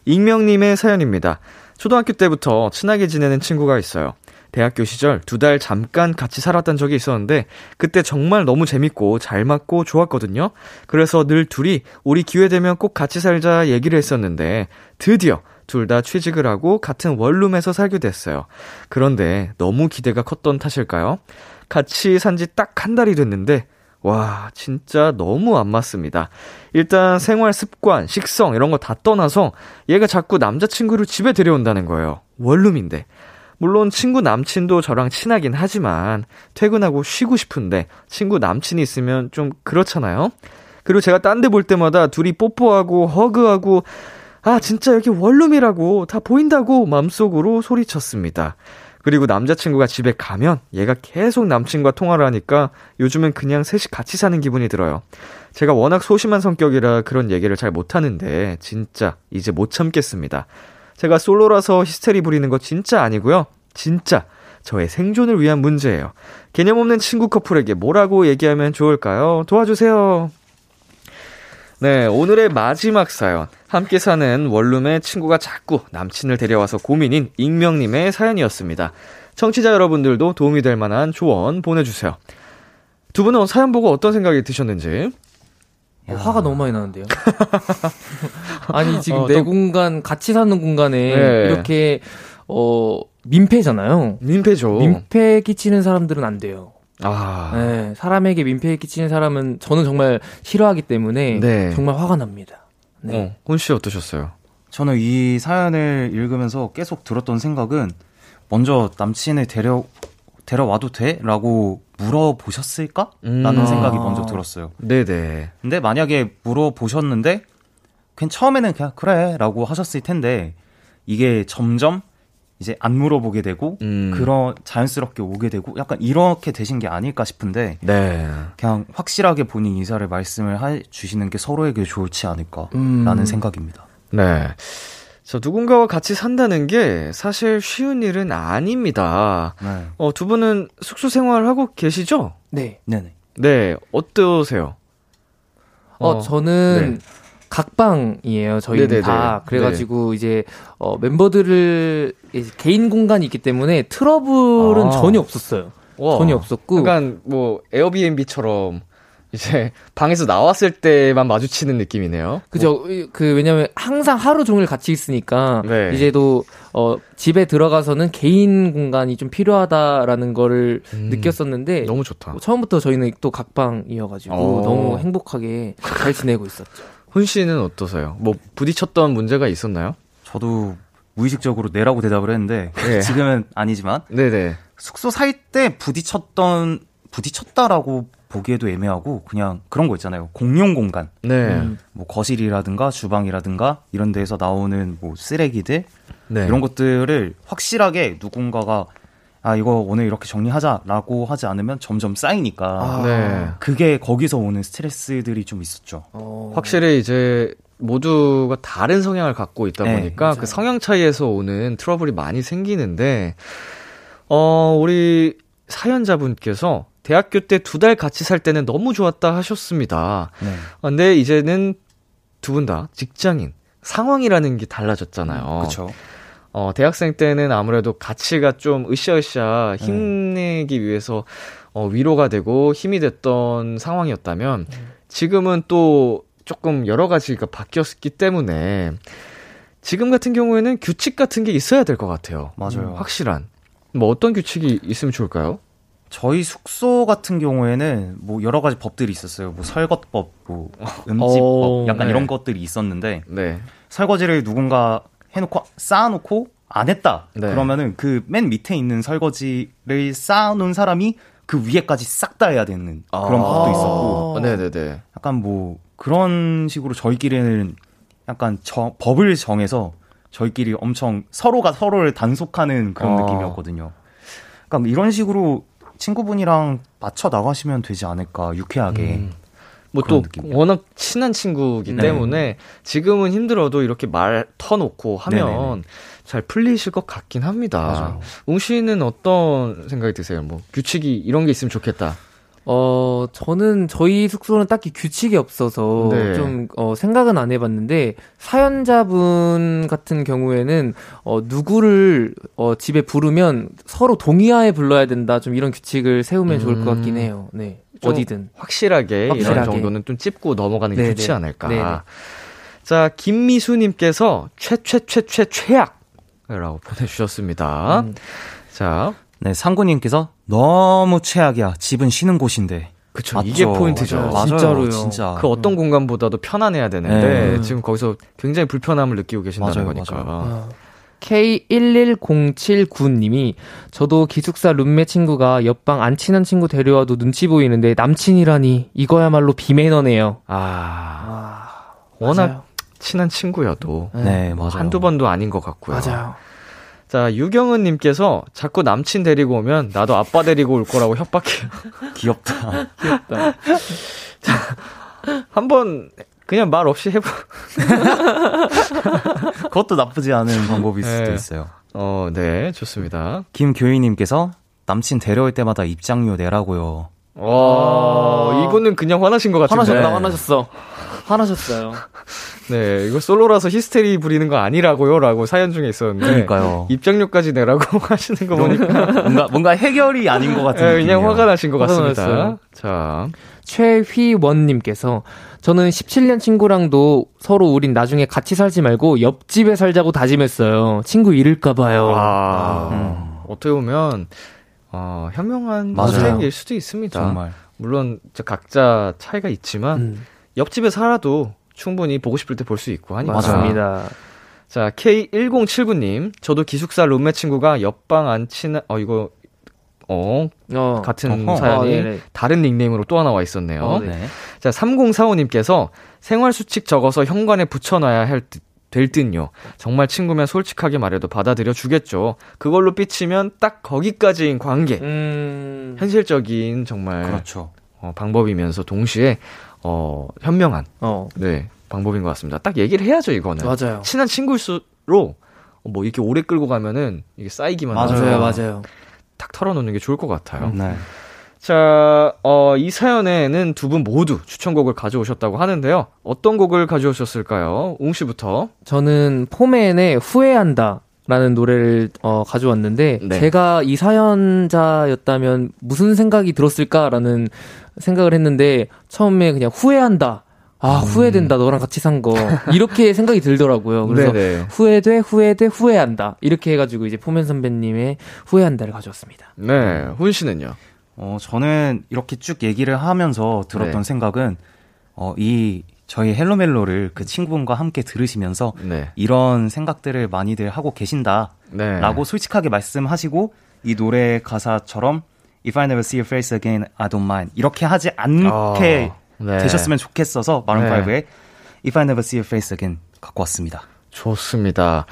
익명님의 사연입니다. 초등학교 때부터 친하게 지내는 친구가 있어요. 대학교 시절 두 달 잠깐 같이 살았던 적이 있었는데 그때 정말 너무 재밌고 잘 맞고 좋았거든요. 그래서 늘 둘이 우리 기회 되면 꼭 같이 살자 얘기를 했었는데 드디어 둘 다 취직을 하고 같은 원룸에서 살게 됐어요. 그런데 너무 기대가 컸던 탓일까요? 같이 산 지 딱 한 달이 됐는데 와, 진짜 너무 안 맞습니다. 일단 생활 습관, 식성 이런 거 다 떠나서 얘가 자꾸 남자친구를 집에 데려온다는 거예요. 원룸인데. 물론 친구 남친도 저랑 친하긴 하지만 퇴근하고 쉬고 싶은데 친구 남친이 있으면 좀 그렇잖아요. 그리고 제가 딴 데 볼 때마다 둘이 뽀뽀하고 허그하고 아 진짜 여기 원룸이라고 다 보인다고 맘속으로 소리쳤습니다. 그리고 남자친구가 집에 가면 얘가 계속 남친과 통화를 하니까 요즘은 그냥 셋이 같이 사는 기분이 들어요. 제가 워낙 소심한 성격이라 그런 얘기를 잘 못하는데 진짜 이제 못 참겠습니다. 제가 솔로라서 히스테리 부리는 거 진짜 아니고요. 진짜 저의 생존을 위한 문제예요. 개념 없는 친구 커플에게 뭐라고 얘기하면 좋을까요? 도와주세요. 네, 오늘의 마지막 사연. 함께 사는 원룸의 친구가 자꾸 남친을 데려와서 고민인 익명님의 사연이었습니다. 청취자 여러분들도 도움이 될 만한 조언 보내주세요. 두 분은 사연 보고 어떤 생각이 드셨는지. 어, 화가 너무 많이 나는데요. 아니 지금 어, 내 또- 공간 같이 사는 공간에 네. 이렇게 어 민폐잖아요. 민폐죠. 민폐 끼치는 사람들은 안 돼요. 아. 네, 사람에게 민폐 끼치는 사람은 저는 정말 싫어하기 때문에 네. 정말 화가 납니다. 네. 어, 혼씨 어떠셨어요? 저는 이 사연을 읽으면서 계속 들었던 생각은 먼저 남친을 데려 데려와도 돼? 라고 물어보셨을까? 라는 음. 생각이 아. 먼저 들었어요. 네네. 근데 만약에 물어보셨는데 그냥 처음에는 그냥 그래 라고 하셨을 텐데 이게 점점 이제 안 물어보게 되고 음. 그런 자연스럽게 오게 되고 약간 이렇게 되신 게 아닐까 싶은데 네. 그냥 확실하게 본인 의사를 말씀을 해 주시는 게 서로에게 좋지 않을까라는 음. 생각입니다. 네. 저 누군가와 같이 산다는 게 사실 쉬운 일은 아닙니다. 네. 어, 두 분은 숙소 생활 하고 계시죠? 네. 네네. 네. 어떠세요? 어, 어, 저는 각방이에요. 저희는 네네네. 다. 그래가지고 이제 어, 멤버들을 이제 개인 공간이 있기 때문에 트러블은 아. 전혀 없었어요. 와. 전혀 없었고. 약간 뭐 에어비앤비처럼 이제 방에서 나왔을 때만 마주치는 느낌이네요. 그죠. 그 왜냐면 항상 하루 종일 같이 있으니까 네. 이제도 어 집에 들어가서는 개인 공간이 좀 필요하다라는 거를 음, 느꼈었는데 너무 좋다. 뭐 처음부터 저희는 또 각방이어 가지고 어. 너무 행복하게 잘 지내고 있었죠. 훈 씨는 어떠세요? 뭐 부딪혔던 문제가 있었나요? 저도 무의식적으로 네라고 대답을 했는데 네. 지금은 아니지만 네네. 숙소 살 때 부딪혔던 부딪혔다라고 보기에도 애매하고 그냥 그런 거 있잖아요. 공용 공간. 네. 음. 뭐 거실이라든가 주방이라든가 이런 데에서 나오는 뭐 쓰레기들 네. 이런 것들을 확실하게 누군가가 아 이거 오늘 이렇게 정리하자라고 하지 않으면 점점 쌓이니까 아. 네. 그게 거기서 오는 스트레스들이 좀 있었죠. 어. 확실히 이제 모두가 다른 성향을 갖고 있다 네, 보니까 맞아요. 그 성향 차이에서 오는 트러블이 많이 생기는데 어 우리 사연자분께서 대학교 때 두 달 같이 살 때는 너무 좋았다 하셨습니다. 네. 아, 근데 이제는 두 분 다 직장인 상황이라는 게 달라졌잖아요. 그렇죠. 어, 대학생 때는 아무래도 가치가 좀 으쌰으쌰 힘내기 위해서 어, 위로가 되고 힘이 됐던 상황이었다면 지금은 또 조금 여러 가지가 바뀌었기 때문에 지금 같은 경우에는 규칙 같은 게 있어야 될 것 같아요. 맞아요. 확실한. 뭐 어떤 규칙이 있으면 좋을까요? 저희 숙소 같은 경우에는 뭐 여러 가지 법들이 있었어요. 뭐 설거법, 뭐 음식법, 어, 약간 네. 이런 것들이 있었는데 네. 설거지를 누군가 해놓고 쌓아놓고 안 했다. 네. 그러면은 그 맨 밑에 있는 설거지를 쌓아놓은 사람이 그 위에까지 싹 다 해야 되는 그런 법도 있었고 어, 네네네. 약간 뭐 그런 식으로 저희끼리는 약간 저, 법을 정해서 저희끼리 엄청 서로가 서로를 단속하는 그런 어. 느낌이었거든요. 그러니까 이런 식으로 친구분이랑 맞춰 나가시면 되지 않을까 유쾌하게. 음. 뭐 또. 워낙 친한 친구기 네. 때문에 지금은 힘들어도 이렇게 말 터놓고 하면 네네네. 잘 풀리실 것 같긴 합니다. 맞아요. 웅 씨는 어떤 생각이 드세요? 뭐 규칙이 이런 게 있으면 좋겠다. 어, 저는 저희 숙소는 딱히 규칙이 없어서 네. 좀 어, 생각은 안 해봤는데 사연자분 같은 경우에는 어, 누구를 어, 집에 부르면 서로 동의하에 불러야 된다. 좀 이런 규칙을 세우면 좋을 것 같긴 음. 해요. 네, 좀 어디든. 확실하게, 이런 확실하게. 정도는 좀 찝고 넘어가는 게 네네. 좋지 않을까. 네네. 자, 김미수님께서 최최최최 최악이라고 보내주셨습니다. 음. 자, 네, 상구님께서 너무 최악이야. 집은 쉬는 곳인데. 그쵸. 맞죠. 이게 포인트죠. 맞아요. 맞아요. 진짜로요. 진짜. 그 어떤 공간보다도 편안해야 되는데 네. 지금 거기서 굉장히 불편함을 느끼고 계신다는 맞아요, 거니까. 맞아요. 어. K11079님이 저도 기숙사 룸메 친구가 옆방 안 친한 친구 데려와도 눈치 보이는데 남친이라니 이거야말로 비매너네요. 아, 아, 워낙 맞아요. 친한 친구여도 네, 맞아요. 한두 번도 아닌 것 같고요. 맞아요. 자, 유경은 님께서 자꾸 남친 데리고 오면 나도 아빠 데리고 올 거라고 협박해요. 귀엽다. 한번 그냥 말 없이 해보. 그것도 나쁘지 않은 방법일 수도 네. 있어요. 어, 네, 좋습니다. 김교희님께서 남친 데려올 때마다 입장료 내라고요. 와, 이분은 그냥 화나신 것 같은데. 화나셨다, 화나셨어. 화나셨어요. 네, 이거 솔로라서 히스테리 부리는 거 아니라고요 라고 사연 중에 있었는데. 그러니까요. 입장료까지 내라고 하시는 거 보니까 뭔가 뭔가 해결이 아닌 것 같은 네, 느낌이에요. 그냥 화가 나신 것 같습니다. 났어요. 자, 최휘원님께서 저는 17년 친구랑도 서로 우린 나중에 같이 살지 말고 옆집에 살자고 다짐했어요. 친구 잃을까봐요. 와, 음. 어떻게 보면 어, 현명한. 선택일 수도 있습니다. 정말. 물론 각자 차이가 있지만 음, 옆집에 살아도 충분히 보고 싶을 때 볼 수 있고 하니까. 맞습니다. 자, K1079님. 저도 기숙사 룸메 친구가 옆방 안 친한, 어, 이거, 어, 어, 같은 어허. 사연이 어, 네네. 다른 닉네임으로 또 하나 와 있었네요. 어, 네. 네. 자, 3045님께서 생활 수칙 적어서 현관에 붙여놔야 할 듯, 될 듯요. 정말 친구면 솔직하게 말해도 받아들여 주겠죠. 그걸로 삐치면 딱 거기까지인 관계. 음. 현실적인 정말 그렇죠. 어, 방법이면서 동시에 어, 현명한 어. 네, 방법인 것 같습니다. 딱 얘기를 해야죠, 이거는. 맞아요. 친한 친구일수록 어, 뭐 이렇게 오래 끌고 가면은 이게 쌓이기만 맞아요. 하죠. 맞아요, 맞아요. 탁 털어놓는 게 좋을 것 같아요. 네. 자, 어, 이 사연에는 두 분 모두 추천곡을 가져오셨다고 하는데요. 어떤 곡을 가져오셨을까요? 웅 씨부터. 저는 포맨의 후회한다. 라는 노래를 어, 가져왔는데 네. 제가 이 사연자였다면 무슨 생각이 들었을까라는 생각을 했는데 처음에 그냥 후회한다. 아 후회된다 너랑 같이 산 거 이렇게 생각이 들더라고요. 그래서 네네. 후회돼 후회돼 후회한다 이렇게 해가지고 이제 포맨 선배님의 후회한다를 가져왔습니다. 네, 훈 씨는요? 어, 저는 이렇게 쭉 얘기를 하면서 들었던 네. 생각은, 어, 이, 저희 헬로멜로를 그 친구분과 함께 들으시면서 네. 이런 생각들을 많이들 하고 계신다. 네. 라고 솔직하게 말씀하시고, 이 노래 가사처럼, If I never see your face again, I don't mind. 이렇게 하지 않게 어, 네. 되셨으면 좋겠어서, Maroon 5의 네. If I never see your face again 갖고 왔습니다. 좋습니다.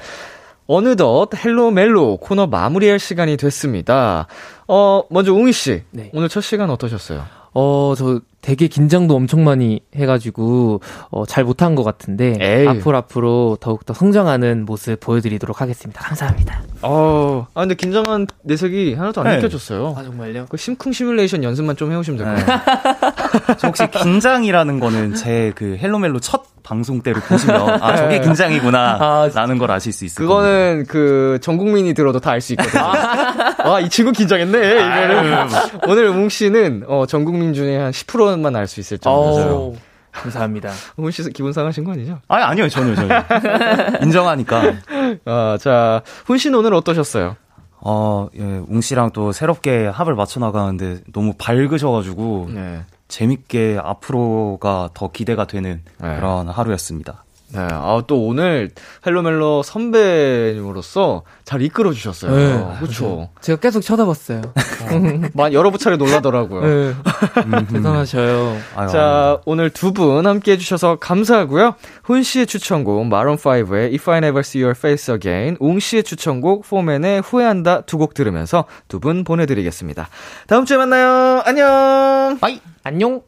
어느덧 헬로 멜로 코너 마무리할 시간이 됐습니다. 어, 먼저 웅이 씨. 네. 오늘 첫 시간 어떠셨어요? 어, 저 되게 긴장도 엄청 많이 해가지고, 어, 잘 못한 것 같은데, 에이. 앞으로 앞으로 더욱더 성장하는 모습 보여드리도록 하겠습니다. 감사합니다. 어, 아, 근데 긴장한 내색이 하나도 안 네. 느껴졌어요. 아, 정말요? 그 심쿵 시뮬레이션 연습만 좀 해오시면 될 것 같아요. 저 혹시 긴장이라는 거는 제 그 헬로멜로 첫 방송 때를 보시면, 아, 저게 긴장이구나. 아, 라는 걸 아실 수 있을 겁니다. 그거는 그 전 국민이 들어도 다 알 수 있거든요. 아, 이 친구 긴장했네. 이거는 오늘 웅 씨는 어, 전 국민 중에 한 10%만 알 수 있을 정도죠. 어, 감사합니다. 웅씨 기분 상하신 거 아니죠? 아니, 아니요, 전혀, 전혀. 인정하니까. 아, 자, 훈 씨는 오늘 어떠셨어요? 어, 예, 웅 씨랑 또 새롭게 합을 맞춰 나가는데 너무 밝으셔가지고 네. 재밌게 앞으로가 더 기대가 되는 네. 그런 하루였습니다. 네, 아, 또 오늘 헬로멜로 선배님으로서 잘 이끌어 주셨어요. 네. 그렇죠. 제가 계속 쳐다봤어요. 만 여러 차례 놀라더라고요. 네. 대단하셔요. 아유, 자, 오늘 두 분 함께 해주셔서 감사하고요. 훈 씨의 추천곡, 마룬5의 If I Never See Your Face Again, 웅 씨의 추천곡, 포맨의 후회한다 두 곡 들으면서 두 분 보내드리겠습니다. 다음 주에 만나요. 안녕! 빠이! 안녕!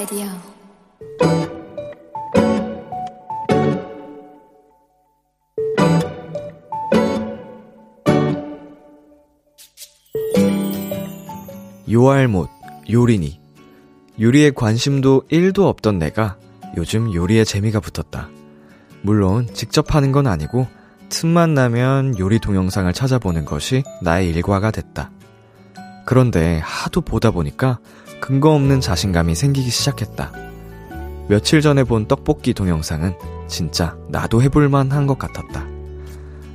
Radio 요알못, 요리니. 요리에 관심도 1도 없던 내가 요즘 요리에 재미가 붙었다. 물론 직접 하는 건 아니고 틈만 나면 요리 동영상을 찾아보는 것이 나의 일과가 됐다. 그런데 하도 보다 보니까 근거 없는 자신감이 생기기 시작했다. 며칠 전에 본 떡볶이 동영상은 진짜 나도 해볼만 한 것 같았다.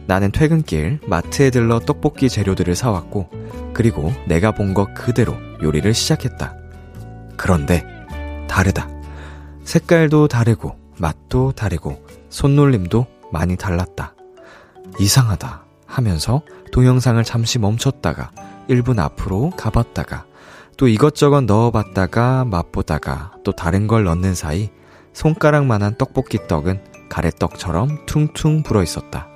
나는 퇴근길 마트에 들러 떡볶이 재료들을 사왔고 그리고 내가 본 것 그대로 요리를 시작했다. 그런데 다르다. 색깔도 다르고 맛도 다르고 손놀림도 많이 달랐다. 이상하다 하면서 동영상을 잠시 멈췄다가 1분 앞으로 가봤다가 또 이것저것 넣어봤다가 맛보다가 또 다른 걸 넣는 사이 손가락만한 떡볶이 떡은 가래떡처럼 퉁퉁 불어 있었다.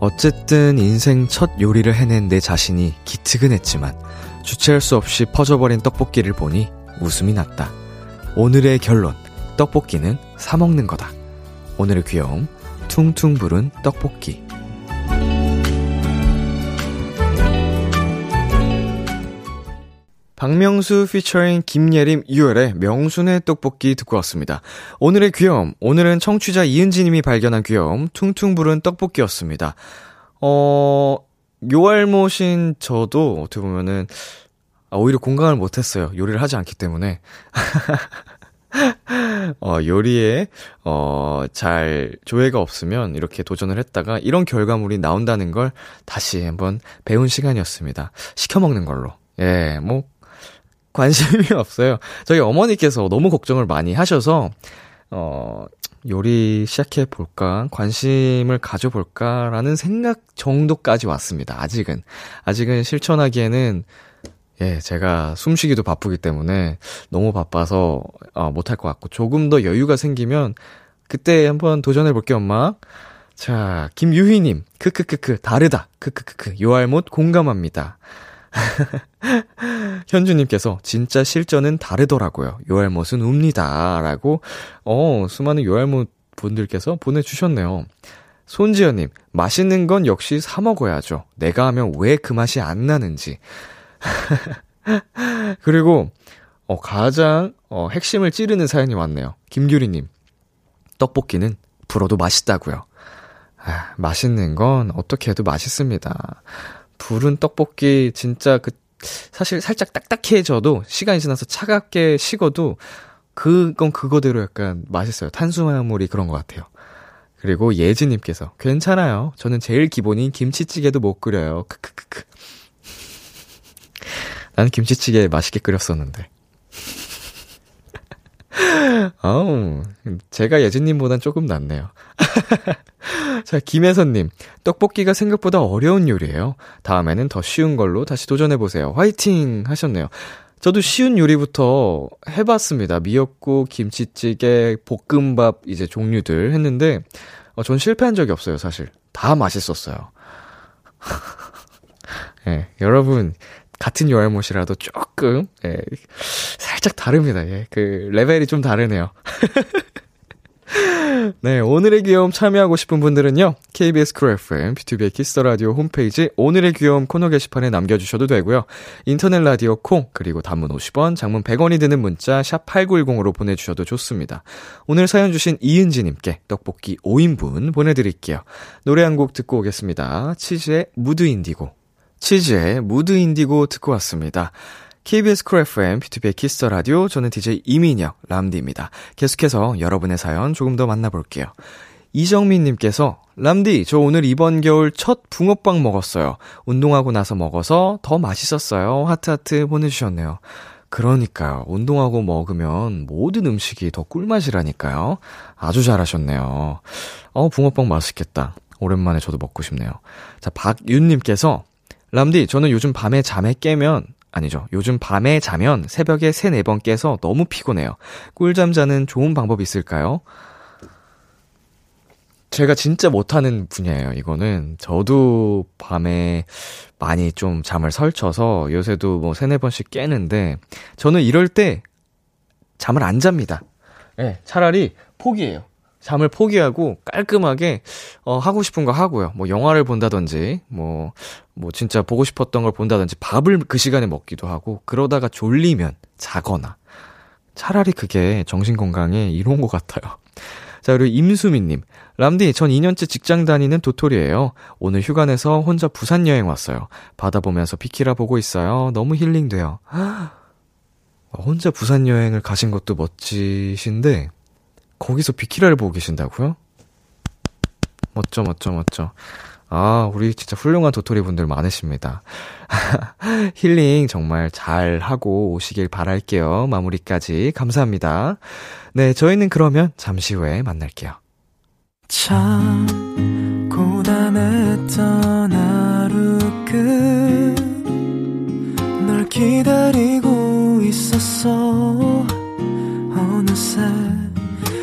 어쨌든 인생 첫 요리를 해낸 내 자신이 기특은 했지만 주체할 수 없이 퍼져버린 떡볶이를 보니 웃음이 났다. 오늘의 결론, 떡볶이는 사먹는 거다. 오늘의 귀여움, 퉁퉁 부른 떡볶이. 박명수 피처링 김예림 유열의 명순의 떡볶이 듣고 왔습니다. 오늘의 귀여움, 오늘은 청취자 이은지님이 발견한 귀여움, 퉁퉁 부른 떡볶이였습니다. 어, 요알못인 저도 어떻게 보면은, 아, 오히려 공감을 못했어요. 요리를 하지 않기 때문에. 어, 요리에, 어, 잘 조회가 없으면 이렇게 도전을 했다가 이런 결과물이 나온다는 걸 다시 한번 배운 시간이었습니다. 시켜먹는 걸로. 예, 뭐, 관심이 없어요. 저희 어머니께서 너무 걱정을 많이 하셔서, 어, 요리 시작해 볼까, 관심을 가져볼까라는 생각 정도까지 왔습니다. 아직은. 아직은 실천하기에는 예, 제가 숨쉬기도 바쁘기 때문에 너무 바빠서 어, 못할 것 같고 조금 더 여유가 생기면 그때 한번 도전해 볼게요, 엄마. 자, 김유희 님, 크크크크, 다르다. 크크크크, 요알못 공감합니다. 현주님께서 진짜 실전은 다르더라고요. 요알못은 웁니다. 라고, 어, 수많은 요알못 분들께서 보내주셨네요. 손지연님, 맛있는 건 역시 사 먹어야죠. 내가 하면 왜 그 맛이 안 나는지. 그리고, 어, 가장, 어, 핵심을 찌르는 사연이 왔네요. 김규리님, 떡볶이는 불어도 맛있다고요. 아, 맛있는 건 어떻게 해도 맛있습니다. 불은 떡볶이 진짜 그, 사실 살짝 딱딱해져도 시간이 지나서 차갑게 식어도 그건 그거대로 약간 맛있어요. 탄수화물이 그런 것 같아요. 그리고 예지님께서 괜찮아요. 저는 제일 기본인 김치찌개도 못 끓여요. 크크크크. 난 김치찌개 맛있게 끓였었는데. 어우, 제가 예진님보단 조금 낫네요. 자, 김혜선님. 떡볶이가 생각보다 어려운 요리예요. 다음에는 더 쉬운 걸로 다시 도전해보세요. 화이팅! 하셨네요. 저도 쉬운 요리부터 해봤습니다. 미역국, 김치찌개, 볶음밥, 이제 종류들 했는데, 어, 전 실패한 적이 없어요, 사실. 다 맛있었어요. 예, 네, 여러분, 같은 요알못이라도 조금, 예, 살짝 다릅니다. 예, 그, 레벨이 좀 다르네요. 네, 오늘의 귀여움 참여하고 싶은 분들은요, KBS 쿨 FM, 비투비의 키스 더 라디오 홈페이지 오늘의 귀여움 코너 게시판에 남겨주셔도 되고요. 인터넷 라디오 콩, 그리고 단문 50원, 장문 100원이 드는 문자, 샵8910으로 보내주셔도 좋습니다. 오늘 사연 주신 이은지님께 떡볶이 5인분 보내드릴게요. 노래 한 곡 듣고 오겠습니다. 치즈의 무드 인디고. 치즈의 무드 인디고 듣고 왔습니다. KBS 쿨 FM, 비투비의 키스 더 라디오, 저는 DJ 이민혁, 람디입니다. 계속해서 여러분의 사연 조금 더 만나볼게요. 이정민님께서, 람디, 저 오늘 이번 겨울 첫 붕어빵 먹었어요. 운동하고 나서 먹어서 더 맛있었어요. 하트하트 보내주셨네요. 그러니까요. 운동하고 먹으면 모든 음식이 더 꿀맛이라니까요. 아주 잘하셨네요. 어, 붕어빵 맛있겠다. 오랜만에 저도 먹고 싶네요. 자, 박윤님께서, 람디, 저는 요즘 밤에 잠에 깨면 아니죠. 요즘 밤에 자면 새벽에 3, 4번 깨서 너무 피곤해요. 꿀잠 자는 좋은 방법 있을까요? 제가 진짜 못하는 분야예요, 이거는. 저도 밤에 많이 좀 잠을 설쳐서 요새도 뭐 3, 4번씩 깨는데, 저는 이럴 때 잠을 안 잡니다. 예, 네, 차라리 포기해요. 잠을 포기하고 깔끔하게 어 하고 싶은 거 하고요. 뭐 영화를 본다든지 뭐뭐 뭐 진짜 보고 싶었던 걸 본다든지 밥을 그 시간에 먹기도 하고 그러다가 졸리면 자거나 차라리 그게 정신 건강에 이로운 것 같아요. 자, 그리고 임수민님. 람디, 전 2년째 직장 다니는 도토리예요. 오늘 휴가 내서 혼자 부산 여행 왔어요. 바다 보면서 비키라 보고 있어요. 너무 힐링돼요. 혼자 부산 여행을 가신 것도 멋지신데, 거기서 비키라를 보고 계신다고요? 멋져, 멋져, 멋져. 아, 우리 진짜 훌륭한 도토리 분들 많으십니다. 힐링 정말 잘 하고 오시길 바랄게요. 마무리까지 감사합니다. 네, 저희는 그러면 잠시 후에 만날게요. 참, 고단했던 하루 끝 널 기다리고 있었어. 어느새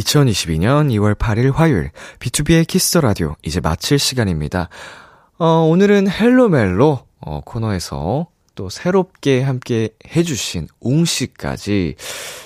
2022년 2월 8일 화요일 비투비의 키스 더 라디오 이제 마칠 시간입니다. 어, 오늘은 헬로멜로, 어, 코너에서 또 새롭게 함께 해주신 웅 씨까지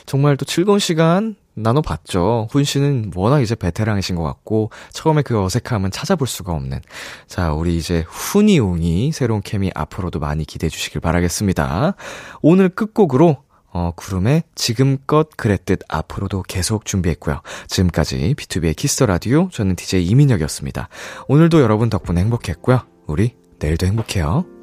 정말 또 즐거운 시간 나눠봤죠. 훈 씨는 워낙 이제 베테랑이신 것 같고, 처음에 그 어색함은 찾아볼 수가 없는. 자, 우리 이제 훈이 웅이 새로운 케미 앞으로도 많이 기대해 주시길 바라겠습니다. 오늘 끝곡으로, 어, 구름의 지금껏 그랬듯 앞으로도 계속 준비했고요. 지금까지 비투비의 키스 더 라디오, 저는 DJ 이민혁이었습니다. 오늘도 여러분 덕분에 행복했고요. 우리 내일도 행복해요.